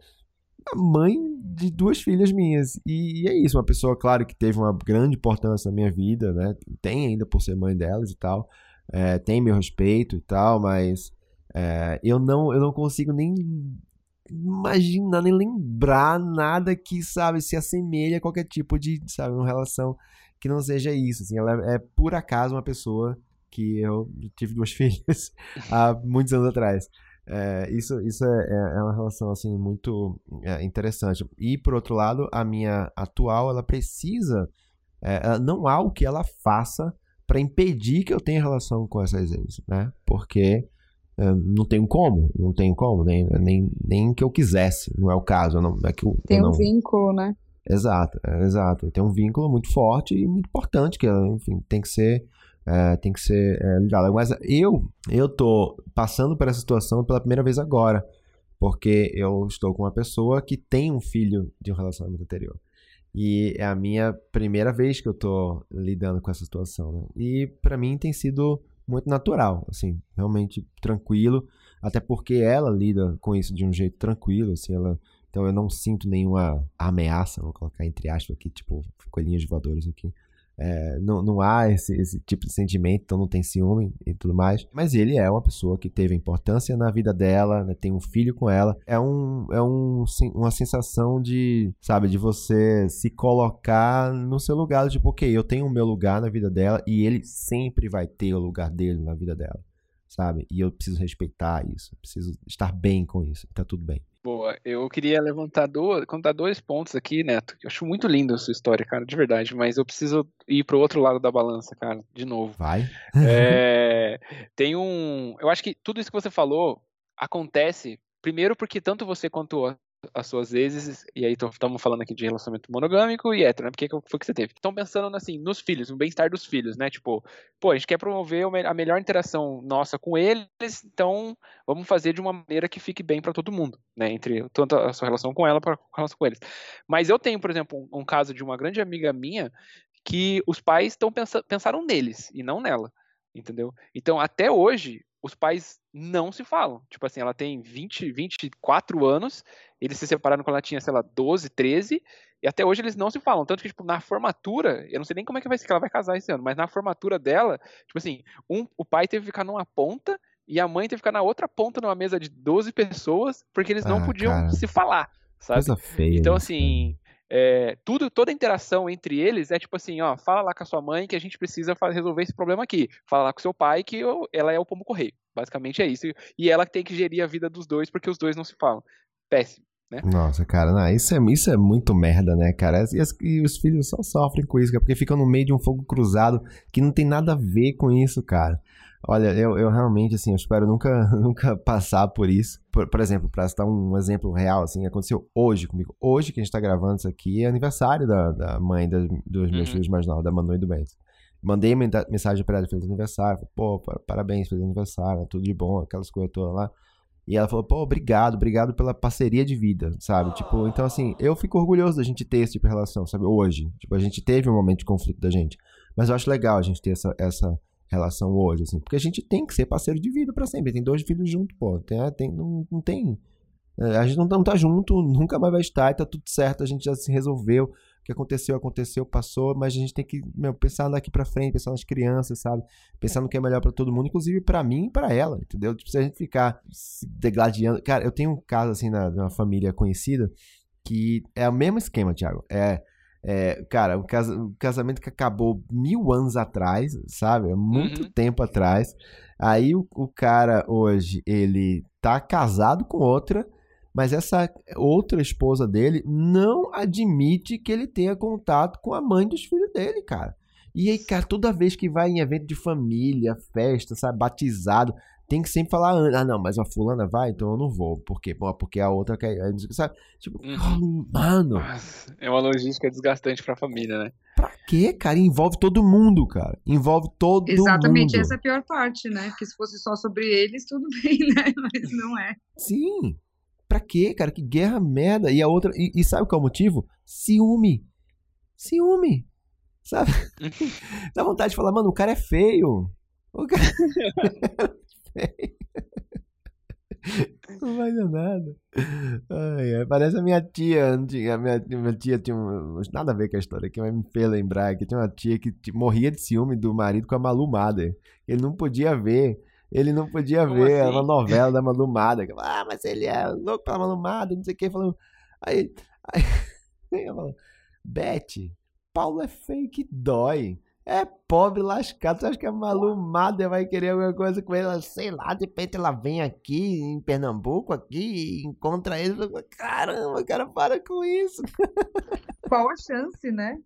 a mãe de duas filhas minhas. E, é isso, uma pessoa, claro, que teve uma grande importância na minha vida, né? Tem ainda por ser mãe delas e tal. É, tem meu respeito e tal, mas é, eu, não, eu não consigo nem imaginar nem lembrar nada que, sabe, se assemelha a qualquer tipo de, sabe, uma relação que não seja isso, assim, ela é, é por acaso uma pessoa que eu tive duas filhas há muitos anos atrás. É, isso isso é, é, é uma relação assim muito é, interessante. E por outro lado, a minha atual, ela precisa, é, não há o que ela faça para impedir que eu tenha relação com essas ex, né? Porque é, não tenho como, não tenho como, nem, nem, nem que eu quisesse, não é o caso. Não, é que eu, Tem um não... vínculo, né? Exato, exato. Tem um vínculo muito forte e muito importante, que enfim, tem que ser. É, tem que ser é, ligado. Mas eu, eu tô passando por essa situação pela primeira vez agora, porque eu estou com uma pessoa que tem um filho de um relacionamento anterior. E é a minha primeira vez que eu tô lidando com essa situação, né? E para mim tem sido muito natural, assim, realmente tranquilo, até porque ela lida com isso de um jeito tranquilo, assim, ela então eu não sinto nenhuma ameaça, vou colocar entre aspas aqui, tipo, coelhinhos voadores aqui. É, não, não há esse, esse, tipo de sentimento, então não tem ciúme e tudo mais. Mas ele é uma pessoa que teve importância na vida dela, né, tem um filho com ela. É, um, é um, uma sensação de, sabe, de você se colocar no seu lugar. Tipo, ok, eu tenho o meu lugar na vida dela e ele sempre vai ter o lugar dele na vida dela, sabe? E eu preciso respeitar isso, preciso estar bem com isso, tá tudo bem. Boa, eu queria levantar dois, contar dois pontos aqui, Neto. Eu acho muito linda a sua história, cara, de verdade, mas eu preciso ir pro outro lado da balança, cara, de novo. Vai. É, tem um. Eu acho que tudo isso que você falou acontece, primeiro porque tanto você quanto as suas vezes, e aí estamos falando aqui de relacionamento monogâmico e hétero, né? Porque foi que você teve. Estão pensando assim, nos filhos, no bem-estar dos filhos, né? Tipo, pô, a gente quer promover a melhor interação nossa com eles, então vamos fazer de uma maneira que fique bem para todo mundo, né? Entre tanto a sua relação com ela para a relação com eles. Mas eu tenho, por exemplo, um, caso de uma grande amiga minha que os pais estão pensaram neles e não nela, entendeu? Então, até hoje, os pais não se falam. Tipo assim, ela tem 20, 24 anos, eles se separaram quando ela tinha, sei lá, 12, 13, e até hoje eles não se falam. Tanto que, tipo, na formatura, eu não sei nem como é que vai ser que ela vai casar esse ano, mas na formatura dela, tipo assim, um, o pai teve que ficar numa ponta e a mãe teve que ficar na outra ponta numa mesa de 12 pessoas, porque eles não Ah, podiam cara. se falar, sabe? Coisa feia. Então, assim, é, tudo, toda interação entre eles é tipo assim, ó, fala lá com a sua mãe que a gente precisa resolver esse problema aqui. Fala lá com seu pai que eu- ela é o pombo correio. Basicamente é isso. E ela tem que gerir a vida dos dois porque os dois não se falam. Péssimo. Cara. Nossa, cara, não, isso, é, isso é muito merda, né, cara? E, as- e os filhos só sofrem com isso, porque ficam no meio de um fogo cruzado que não tem nada a ver com isso, cara. Olha, eu, eu realmente, assim, eu espero nunca, nunca passar por isso. Por, por exemplo, pra citar um exemplo real, assim, aconteceu hoje comigo. Hoje que a gente tá gravando isso aqui é aniversário da, da mãe das, dos meus Uhum. filhos mais novos, da Manu e do Bento. Mandei mensagem pra ela, feliz aniversário. Pô, pa- parabéns, feliz aniversário, tudo de bom, aquelas coisas todas lá. E ela falou, pô, obrigado, obrigado pela parceria de vida, sabe? Tipo, então assim, eu fico orgulhoso da gente ter esse tipo de relação, sabe? Hoje. Tipo, a gente teve um momento de conflito da gente. Mas eu acho legal a gente ter essa, essa relação hoje, assim. Porque a gente tem que ser parceiro de vida pra sempre. Tem dois filhos juntos, pô. Tem, tem, não, não tem É, A gente não, não tá junto, nunca mais vai estar, e tá tudo certo, a gente já se resolveu. O que aconteceu, aconteceu, passou, mas a gente tem que meu, pensar daqui pra frente, pensar nas crianças, sabe? Pensar no que é melhor pra todo mundo, inclusive pra mim e pra ela, entendeu? Tipo, se a gente ficar se degladiando. Cara, eu tenho um caso assim na, de uma família conhecida que é o mesmo esquema, Thiago. É. é, cara, um, casa- um casamento que acabou mil anos atrás, sabe? Há muito Uhum. tempo atrás. Aí o, o cara hoje, ele tá casado com outra, mas essa outra esposa dele não admite que ele tenha contato com a mãe dos filhos dele, cara. E aí, cara, toda vez que vai em evento de família, festa, sabe, batizado, tem que sempre falar, ah, não, mas a fulana vai, então eu não vou. Por quê? Bom, Porque a outra quer, sabe? Tipo, Uhum. mano, é uma logística desgastante pra família, né? pra quê, cara? Envolve todo mundo, cara. Envolve todo Exatamente mundo. essa é a pior parte, né? Porque se fosse só sobre eles, tudo bem, né? Mas não é. Sim. Pra quê, cara? Que guerra merda. E a outra. E, e sabe qual é o motivo? Ciúme. Ciúme. Sabe? Dá vontade de falar, mano, o cara é feio. O cara é feio. Não vai dar nada. Ai, parece a minha tia. antiga- A minha, minha tia tinha um, nada a ver com a história aqui, mas me fez lembrar que tinha uma tia que morria de ciúme do marido com a Malu Mader. Ele não podia ver. Ele não podia Como ver assim? uma novela da Malu Mader. Ah, mas ele é louco pela Malu Mader, não sei o que. Falando. Aí. aí eu falo, Beth, Paulo é feio que dói. É pobre lascado. Você acha que a Malu Mader vai querer alguma coisa com ele? Sei lá, de repente ela vem aqui em Pernambuco aqui e encontra ele. Eu Caramba, cara, para com isso. Qual a chance, né?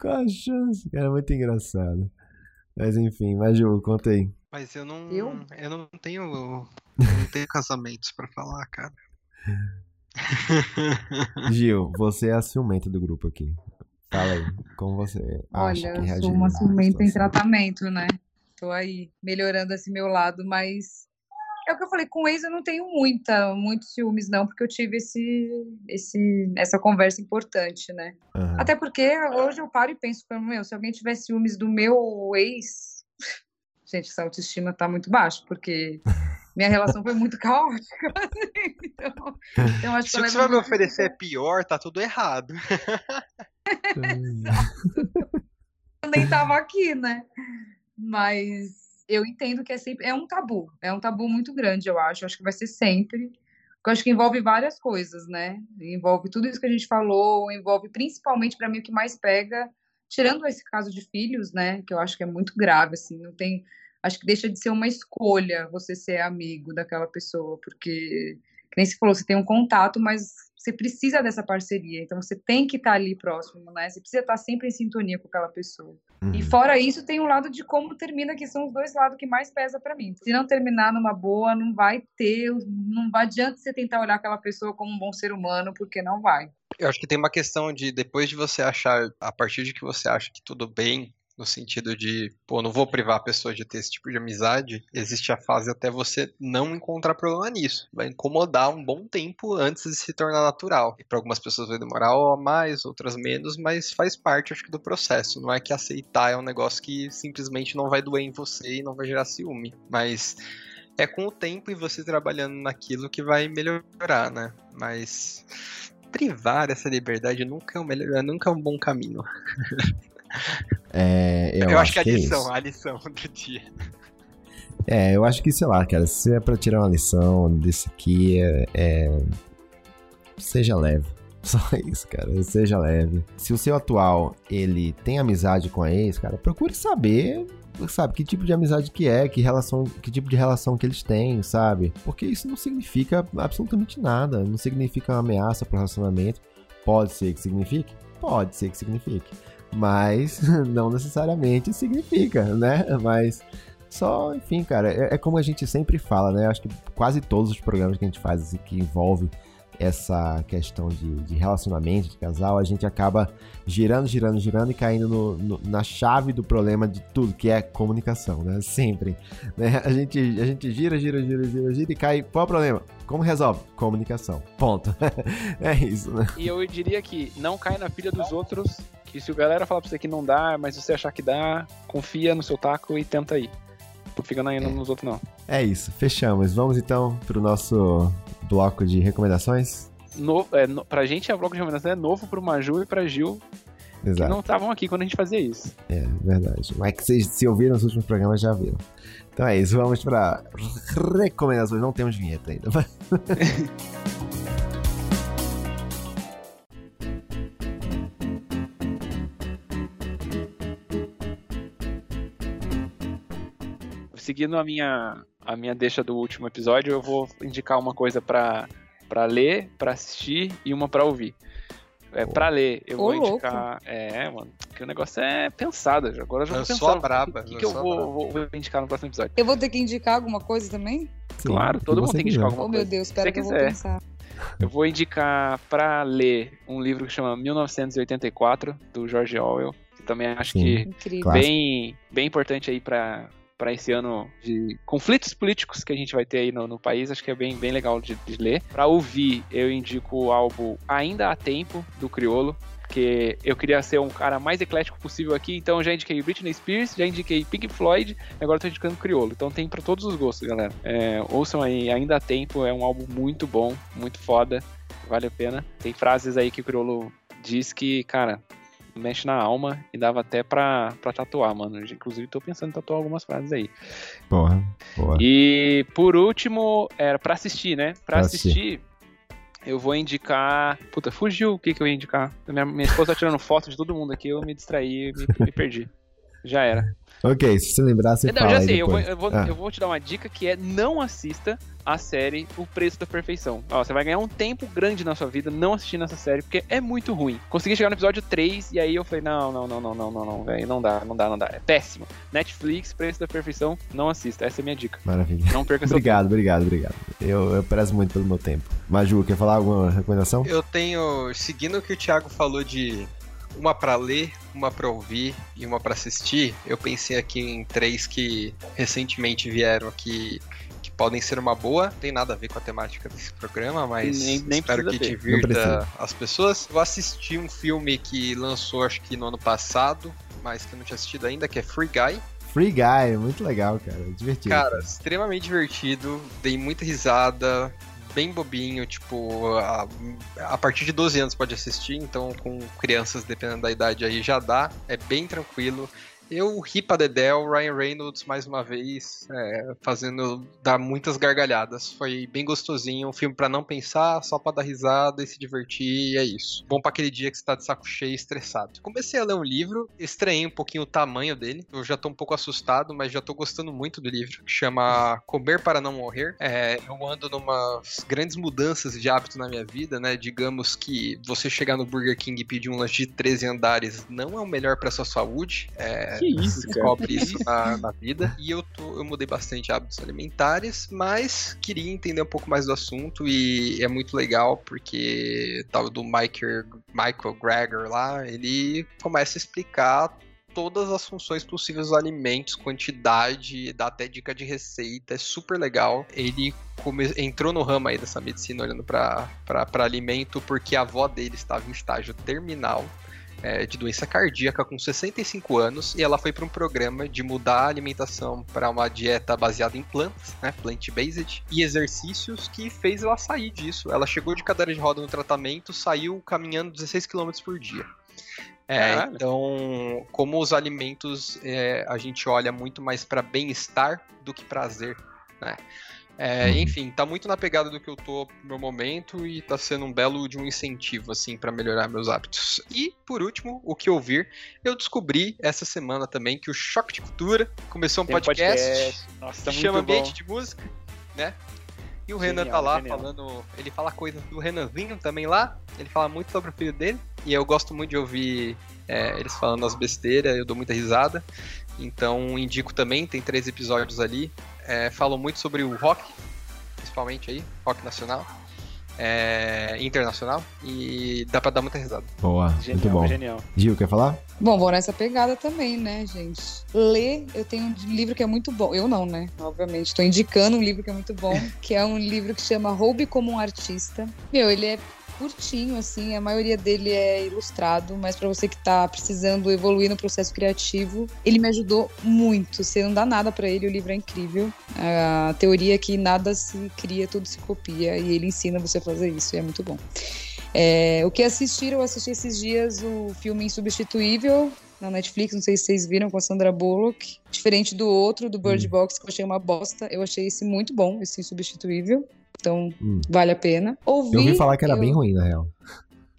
Qual a chance? Cara, muito engraçado. Mas enfim, mas Ju, conta aí. Mas eu não. Eu? Eu não tenho. Não tenho casamentos pra falar, cara. Gil, você é a ciumenta do grupo aqui. Fala aí, como você acha Olha, que eu sou uma ciumenta em tratamento, né? Tô aí melhorando esse meu lado, mas é o que eu falei, com o ex eu não tenho muita, muitos ciúmes não, porque eu tive esse, esse, essa conversa importante, né? Aham. Até porque hoje eu paro e penso, meu, se alguém tiver ciúmes do meu ex, gente, essa autoestima tá muito baixa, porque minha relação foi muito caótica. assim, então, então acho que Se eu o que você vai me oferecer é pior, tá tudo errado. eu nem tava aqui, né? Mas eu entendo que é sempre é um tabu, é um tabu muito grande, eu acho. Acho que vai ser sempre. Porque eu acho que envolve várias coisas, né? Envolve tudo isso que a gente falou, envolve principalmente para mim o que mais pega, tirando esse caso de filhos, né? Que eu acho que é muito grave, assim, não tem. Acho que deixa de ser uma escolha você ser amigo daquela pessoa, porque, que nem se falou, você tem um contato, mas você precisa dessa parceria, então você tem que estar ali próximo, né? Você precisa estar sempre em sintonia com aquela pessoa. E Uhum. fora isso, tem o lado de como termina, que são os dois lados que mais pesa pra mim. Se não terminar numa boa, não vai ter, não vai adianta você tentar olhar aquela pessoa como um bom ser humano, porque não vai. Eu acho que tem uma questão de depois de você achar, a partir de que você acha que tudo bem, no sentido de, pô, não vou privar a pessoa de ter esse tipo de amizade, existe a fase até você não encontrar problema nisso. Vai incomodar um bom tempo antes de se tornar natural. E para algumas pessoas vai demorar ó, mais, outras menos, mas faz parte, acho que, do processo. Não é que aceitar é um negócio que simplesmente não vai doer em você e não vai gerar ciúme. Mas é com o tempo e você trabalhando naquilo que vai melhorar, né? Mas privar essa liberdade nunca é, o melhor, nunca é um bom caminho. É, eu, Eu, acho que a é lição, isso. a lição do dia. É, eu acho que, sei lá, cara, se é pra tirar uma lição desse aqui, é, é- Seja leve. Só isso, cara. Seja leve. Se o seu atual, ele tem amizade com a ex, cara, procure saber, sabe, que tipo de amizade que é, que relação, que tipo de relação que eles têm, sabe? Porque isso não significa absolutamente nada. Não significa uma ameaça pro relacionamento. Pode ser que signifique? Pode ser que signifique. Mas não necessariamente significa, né? Mas só, enfim, cara, é, é como a gente sempre fala, né? Acho que quase todos os programas que a gente faz assim, que envolve essa questão de, de relacionamento, de casal, a gente acaba girando, girando, girando e caindo no- no- na chave do problema de tudo, que é comunicação, né? Sempre. né? A, gente, a gente gira, gira, gira, gira, gira e cai. Qual é o problema? Como resolve? Comunicação. Ponto. é isso, né? E eu diria que não cai na pilha dos outros, que se o galera falar pra você que não dá, mas você achar que dá, confia no seu taco e tenta aí. Tô ficando ainda nos outros, não. É isso, fechamos. Vamos então pro nosso bloco de recomendações? No, é, no, pra gente, a bloco de recomendação é novo pro Maju e pra Gil, que Exato. não estavam aqui quando a gente fazia isso. É, verdade. Mas que vocês, se ouviram os últimos programas, já viram. Então é isso, vamos pra recomendações. Não temos vinheta ainda. Seguindo a minha, a minha deixa do último episódio, eu vou indicar uma coisa pra, pra ler, pra assistir e uma pra ouvir. É, pra ler, eu Ô, vou louco. indicar. É, mano, que o negócio é pensado. já. Agora eu já vou Lançou pensar a braba, o que, que lançou eu vou, vou, vou indicar no próximo episódio. Eu vou ter que indicar alguma coisa também? Sim, claro, todo mundo tem que quiser. indicar alguma Oh, meu coisa. Deus, espera que eu vou quiser. pensar. Eu vou indicar pra ler um livro que chama 1984, do George Orwell, que também acho Sim. que Incrível. Bem, bem importante aí pra para esse ano de conflitos políticos que a gente vai ter aí no, no país, acho que é bem, bem legal de, de ler. Pra ouvir, eu indico o álbum Ainda há Tempo, do Criolo, porque eu queria ser um cara mais eclético possível aqui, então já indiquei Britney Spears, já indiquei Pink Floyd, agora tô indicando Criolo. Então tem pra todos os gostos, galera. É, ouçam aí, Ainda há Tempo, é um álbum muito bom, muito foda, vale a pena. Tem frases aí que o Criolo diz que, cara, mexe na alma e dava até pra, pra tatuar, mano. Inclusive tô pensando em tatuar algumas frases aí. Porra, boa. E por último, era pra assistir, né? Pra Pra assistir, eu vou indicar. Puta, fugiu o que, que eu ia indicar. Minha, minha esposa tá tirando foto de todo mundo aqui, eu me distraí, me, me perdi. Já era. Ok, se você lembrar, você Não, fala já aí sei, eu vou, eu, vou, Ah. eu vou te dar uma dica que é não assista a série O Preço da Perfeição. Ó, você vai ganhar um tempo grande na sua vida não assistindo essa série, porque é muito ruim. Consegui chegar no episódio 3 e aí eu falei, não, não, não, não, não, não, não, velho, não dá, não dá, não dá. É péssimo. Netflix, Preço da Perfeição, não assista. Essa é a minha dica. Maravilha. Não perca seu Obrigado, obrigado, obrigado. Eu, eu prezo muito pelo meu tempo. Maju, quer falar alguma recomendação? Eu tenho, seguindo o que o Thiago falou de uma pra ler, uma pra ouvir e uma pra assistir, eu pensei aqui em três que recentemente vieram aqui que podem ser uma boa. Não tem nada a ver com a temática desse programa, mas Nem- nem espero que divirta as pessoas. Eu assisti um filme que lançou acho que no ano passado, mas que eu não tinha assistido ainda, que é Free Guy. Free Guy, muito legal, cara. Divertido. Cara, extremamente divertido, dei muita risada, bem bobinho, tipo, a, a partir de 12 anos pode assistir, então com crianças, dependendo da idade aí, já dá, é bem tranquilo. Eu ri pra Dedel, Ryan Reynolds mais uma vez, é, fazendo dar muitas gargalhadas. Foi bem gostosinho, um filme pra não pensar, só pra dar risada e se divertir, e é isso. Bom pra aquele dia que você tá de saco cheio e estressado. Comecei a ler um livro, estranhei um pouquinho o tamanho dele, eu já tô um pouco assustado, mas já tô gostando muito do livro, que chama Comer para Não Morrer. É, eu ando numas grandes mudanças de hábito na minha vida, né? Digamos que você chegar no Burger King e pedir um lanche de 13 andares não é o melhor pra sua saúde. É, Que isso, você cara? descobre isso na, na vida. E eu, tô, eu mudei bastante hábitos alimentares, mas queria entender um pouco mais do assunto e é muito legal porque tal do Michael, Michael Greger lá, ele começa a explicar todas as funções possíveis dos alimentos, quantidade, dá até dica de receita, é super legal. Ele come- entrou no ramo aí dessa medicina olhando para alimento porque a avó dele estava em estágio terminal é, de doença cardíaca com 65 anos e ela foi para um programa de mudar a alimentação para uma dieta baseada em plantas, né, plant-based, e exercícios que fez ela sair disso. Ela chegou de cadeira de roda no tratamento, saiu caminhando 16 km por dia. É, então, como os alimentos, é, a gente olha muito mais para bem-estar do que prazer, né? É, Uhum. enfim, tá muito na pegada do que eu tô no meu momento e tá sendo um belo de um incentivo, assim, para melhorar meus hábitos. E, por último, o que ouvir, eu descobri essa semana também que o Choque de Cultura começou um Tem um podcast, Nossa, que tá chama bom. Ambiente de Música, né? E o Renan Genial, tá lá genial. falando, ele fala coisas do Renanzinho também lá, ele fala muito sobre o filho dele, e eu gosto muito de ouvir é, eles falando as besteiras, eu dou muita risada. Então indico também, tem três episódios ali. É, falam muito sobre o rock, principalmente aí, rock nacional, é, internacional, e dá pra dar muita risada. Boa, Genial, muito bom. genial. Gil, quer falar? Bom, vou nessa pegada também, né, gente? Ler, eu tenho um livro que é muito bom. Eu não, né? Obviamente, estou indicando um livro que é muito bom, que é um livro que chama Roube como um Artista. Meu, ele é curtinho, assim. A maioria dele é ilustrado, mas pra você que tá precisando evoluir no processo criativo, ele me ajudou muito. Você não dá nada pra ele, o livro é incrível. A teoria é que nada se cria, tudo se copia, e ele ensina você a fazer isso, e é muito bom. É, o que assistir, eu assisti esses dias o filme Insubstituível, na Netflix, não sei se vocês viram, com a Sandra Bullock. Diferente do outro, do Bird Hum. Box, que eu achei uma bosta. Eu achei esse muito bom, esse Insubstituível. Então, Hum. vale a pena. Ouvi, Eu ouvi falar que era eu- bem ruim, na real.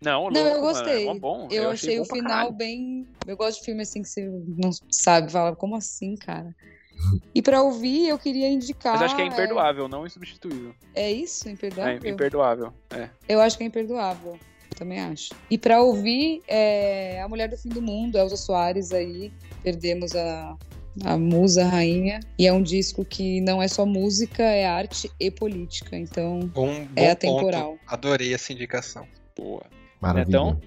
Não, Não, louco, eu gostei. Mano, é bom. Eu, achei, bom o final caralho. bem. Eu gosto de filme assim que você não sabe, fala, como assim, cara? E pra ouvir, eu queria indicar. Mas acho que é imperdoável, não insubstituível. É, é isso? Imperdoável? É imperdoável. É. Eu acho que é imperdoável. Também acho. E pra ouvir, é A Mulher do Fim do Mundo, Elza Soares aí. Perdemos a, a musa, a rainha. E é um disco que não é só música, é arte e política. Então, Bom, bom É ponto. atemporal. Adorei essa indicação. Boa. Maravilha. Netão?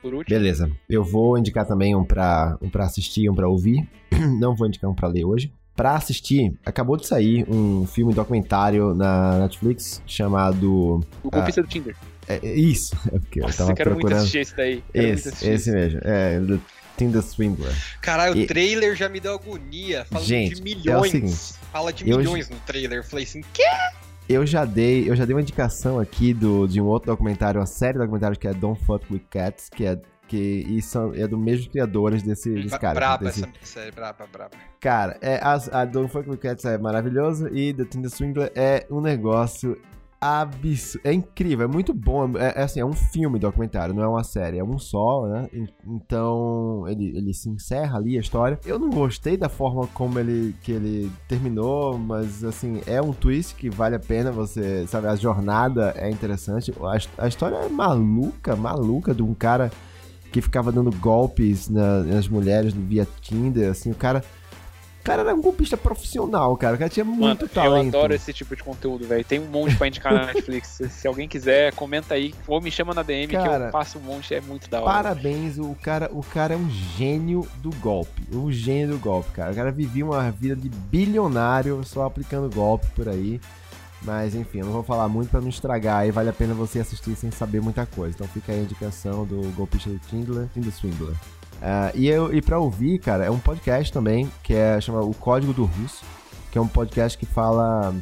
Por último. Beleza. Eu vou indicar também um pra, um pra assistir e um pra ouvir. Não vou indicar um pra ler hoje. Pra assistir, acabou de sair um filme documentário na Netflix chamado. O golpista do Tinder. É, é isso. É porque eu Nossa, tava eu quero muito procurando. assistir esse daí. Quero muito Esse, esse mesmo. É, do Tinder Swindler. Caralho, E- o trailer já me deu agonia. Gente, de é o milhões. seguinte, Fala de eu- milhões no trailer. Eu falei assim, que? Eu já dei, eu já dei uma indicação aqui do, de um outro documentário, uma série de documentários que é Don't Fuck With Cats, que é que e são, é dos mesmos criadores desse, desse cara. braba desse- essa série, braba, braba. Cara, é, as- a, Don't Fuck With Cats é maravilhosa e The Tinder Swindler é um negócio É incrível, é muito bom. É, é assim, é um filme documentário, não é uma série, é um só, né? En- Então, ele, ele se encerra ali a história. Eu não gostei da forma como ele, que ele terminou, mas assim, é um twist que vale a pena você, sabe? A jornada é interessante. A, a história é maluca, maluca de um cara que ficava dando golpes na- nas mulheres via Tinder, assim, o cara. O cara era um golpista profissional, cara. O cara tinha muito Mano, eu talento. adoro esse tipo de conteúdo, velho. Tem um monte pra indicar na Netflix. se, alguém quiser, comenta aí. Ou me chama na DM que Cara, eu passo um monte. É muito da hora. Parabéns, o cara, o cara é um gênio do golpe. Um gênio do golpe, cara. O cara vivia uma vida de bilionário só aplicando golpe por aí. Mas enfim, eu não vou falar muito pra não estragar. Aí vale a pena você assistir sem saber muita coisa. Então fica aí a indicação do golpista do Tindler, Tinder Swindler. Ah, e, eu, e pra ouvir, cara, é um podcast também que é chama O Código do Russo, que é um podcast que fala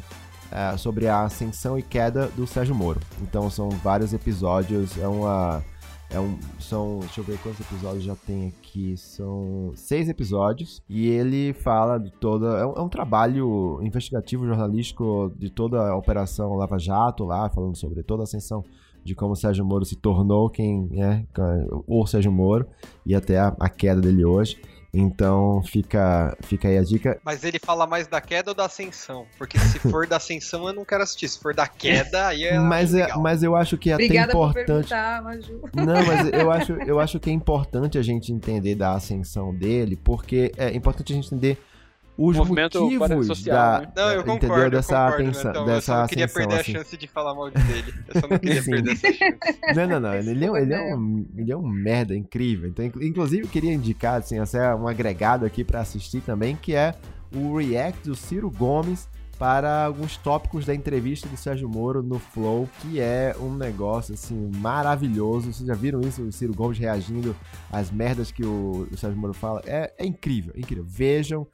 ah, sobre a ascensão e queda do Sérgio Moro. Então são vários episódios, é uma é um, são, deixa eu ver quantos episódios já tem aqui. São seis episódios. E ele fala de toda. É um, é um trabalho investigativo, jornalístico de toda a Operação Lava Jato lá, falando sobre toda a ascensão de como o Sérgio Moro se tornou quem é o Sérgio Moro e até a, a queda dele hoje. Então fica, fica aí a dica. Mas ele fala mais da queda ou da ascensão? Porque se for da ascensão, eu não quero assistir. Se for da queda, aí é Mas, é, mas eu acho que é até Obrigada importante. Não, mas eu acho, eu acho que é importante a gente entender da ascensão dele, porque é importante a gente entender os Movimento motivos social, da, né? Não, eu entendeu? concordo, eu dessa concordo, atenção. Eu dessa só não queria ascensão, perder assim. a chance de falar mal dele. Eu só não queria perder essa chance. Não, não, não. Ele é, um- ele é um, ele é um merda incrível. Então, inclu- inclusive, eu queria indicar, assim, essa é um agregado aqui pra assistir também, que é o react do Ciro Gomes para alguns tópicos da entrevista do Sérgio Moro no Flow, que é um negócio, assim, maravilhoso. Vocês já viram isso? O Ciro Gomes reagindo às merdas que o, o Sérgio Moro fala. É, é incrível, é incrível. Vejam.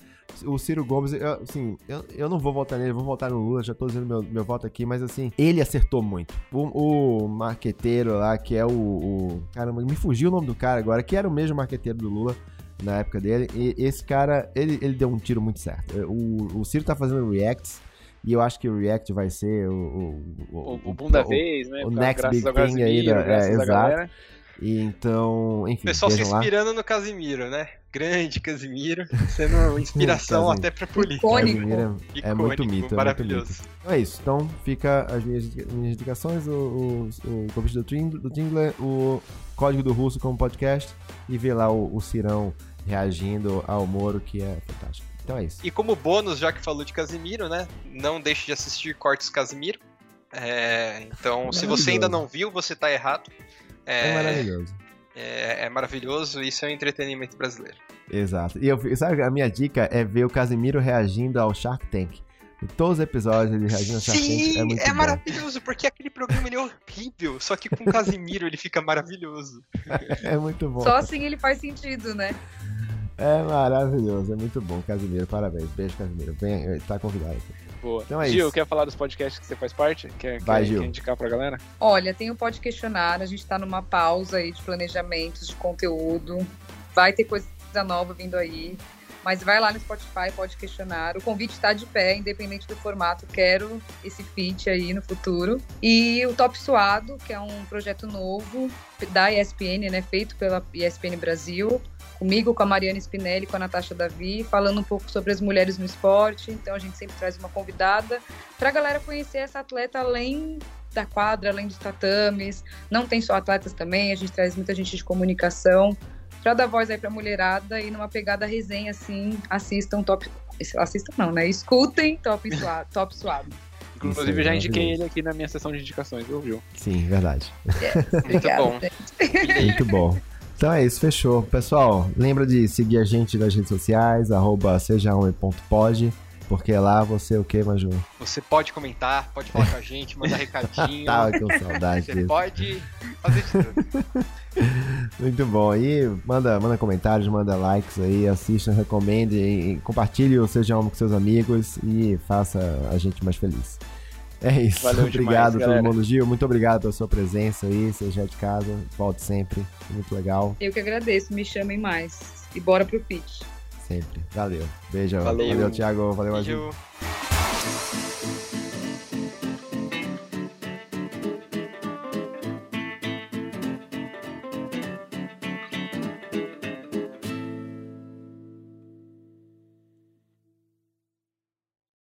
O Ciro Gomes, eu, assim, eu, eu não vou votar nele, eu vou votar no Lula, já tô dizendo meu, meu voto aqui, mas assim, ele acertou muito. O, o marqueteiro lá, que é o, o. Caramba, me fugiu o nome do cara agora, que era o mesmo marqueteiro do Lula na época dele. E esse cara, ele, ele deu um tiro muito certo. O, o Ciro tá fazendo reacts. E eu acho que o React vai ser o. O, o boom da vez, né? o next big thing aí da- é, exato. galera. E então, enfim, O pessoal se vejam lá. inspirando no Casimiro, né? Grande Casimiro, sendo inspiração até pra política. Icônico. Casimiro é- é muito mito, é muito maravilhoso. mito. Então é isso. Então fica as minhas, minhas indicações, o, o, o convite do, do Tingler, o Código do Russo como podcast e ver lá o, o Cirão reagindo ao Moro, que é fantástico. Então é isso. E como bônus, já que falou de Casimiro, né? Não deixe de assistir Cortes Casimiro. É, então, se você ainda não viu, você tá errado. É, É, maravilhoso. É, é maravilhoso, isso é o entretenimento brasileiro. Exato. E eu, sabe, a minha dica é ver o Casimiro reagindo ao Shark Tank. Em todos os episódios ele reagindo a Shark Tank Sim, é muito é bom. maravilhoso, porque aquele programa ele é horrível, só que com o Casimiro ele fica maravilhoso. É muito bom. Só assim ele faz sentido, né? É maravilhoso, é muito bom. Casimiro, parabéns. Beijo, Casimiro. Vem, tá convidado aqui. Boa. Então é Gil, isso. quer falar dos podcasts que você faz parte? Quer, Vai, quer, Gil. quer indicar pra galera? Olha, tem o Pode Questionar, a gente está numa pausa aí de planejamentos, de conteúdo. Vai ter coisa nova vindo aí. Mas vai lá no Spotify, pode questionar. O convite está de pé, independente do formato. Quero esse feat aí no futuro. E o Top Suado, que é um projeto novo da ESPN, né? Feito pela ESPN Brasil. Comigo, com a Mariana Spinelli, com a Natasha Davi, falando um pouco sobre as mulheres no esporte. Então a gente sempre traz uma convidada para a galera conhecer essa atleta além da quadra, além dos tatames. Não tem só atletas também, a gente traz muita gente de comunicação para dar voz aí pra mulherada e numa pegada resenha assim, assistam top. Assistam não, né? Escutem top suado. Top suado. Inclusive, é já indiquei maravilhoso. ele aqui na minha sessão de indicações, viu? Sim, verdade. Muito Obrigada, bom. gente. Muito bom. Então é isso, fechou. Pessoal, lembra de seguir a gente nas redes sociais, arroba sejahomem.pod, porque lá você o que, Maju? Você pode comentar, pode falar com a gente, mandar recadinho. Tava com saudade Você disso. pode fazer de tudo. Muito bom. aí manda, manda comentários, manda likes aí, assistam, recomende, e compartilhe o Seja Homem com seus amigos e faça a gente mais feliz. É isso. Valeu obrigado demais, todo mundo, Gil. Muito obrigado pela sua presença aí. Seja de casa, volte sempre. Muito legal, Eu que agradeço, me chamem mais. E bora pro pitch. sempre. Valeu. Beijo. Valeu. Valeu Thiago. Valeu. Beijo.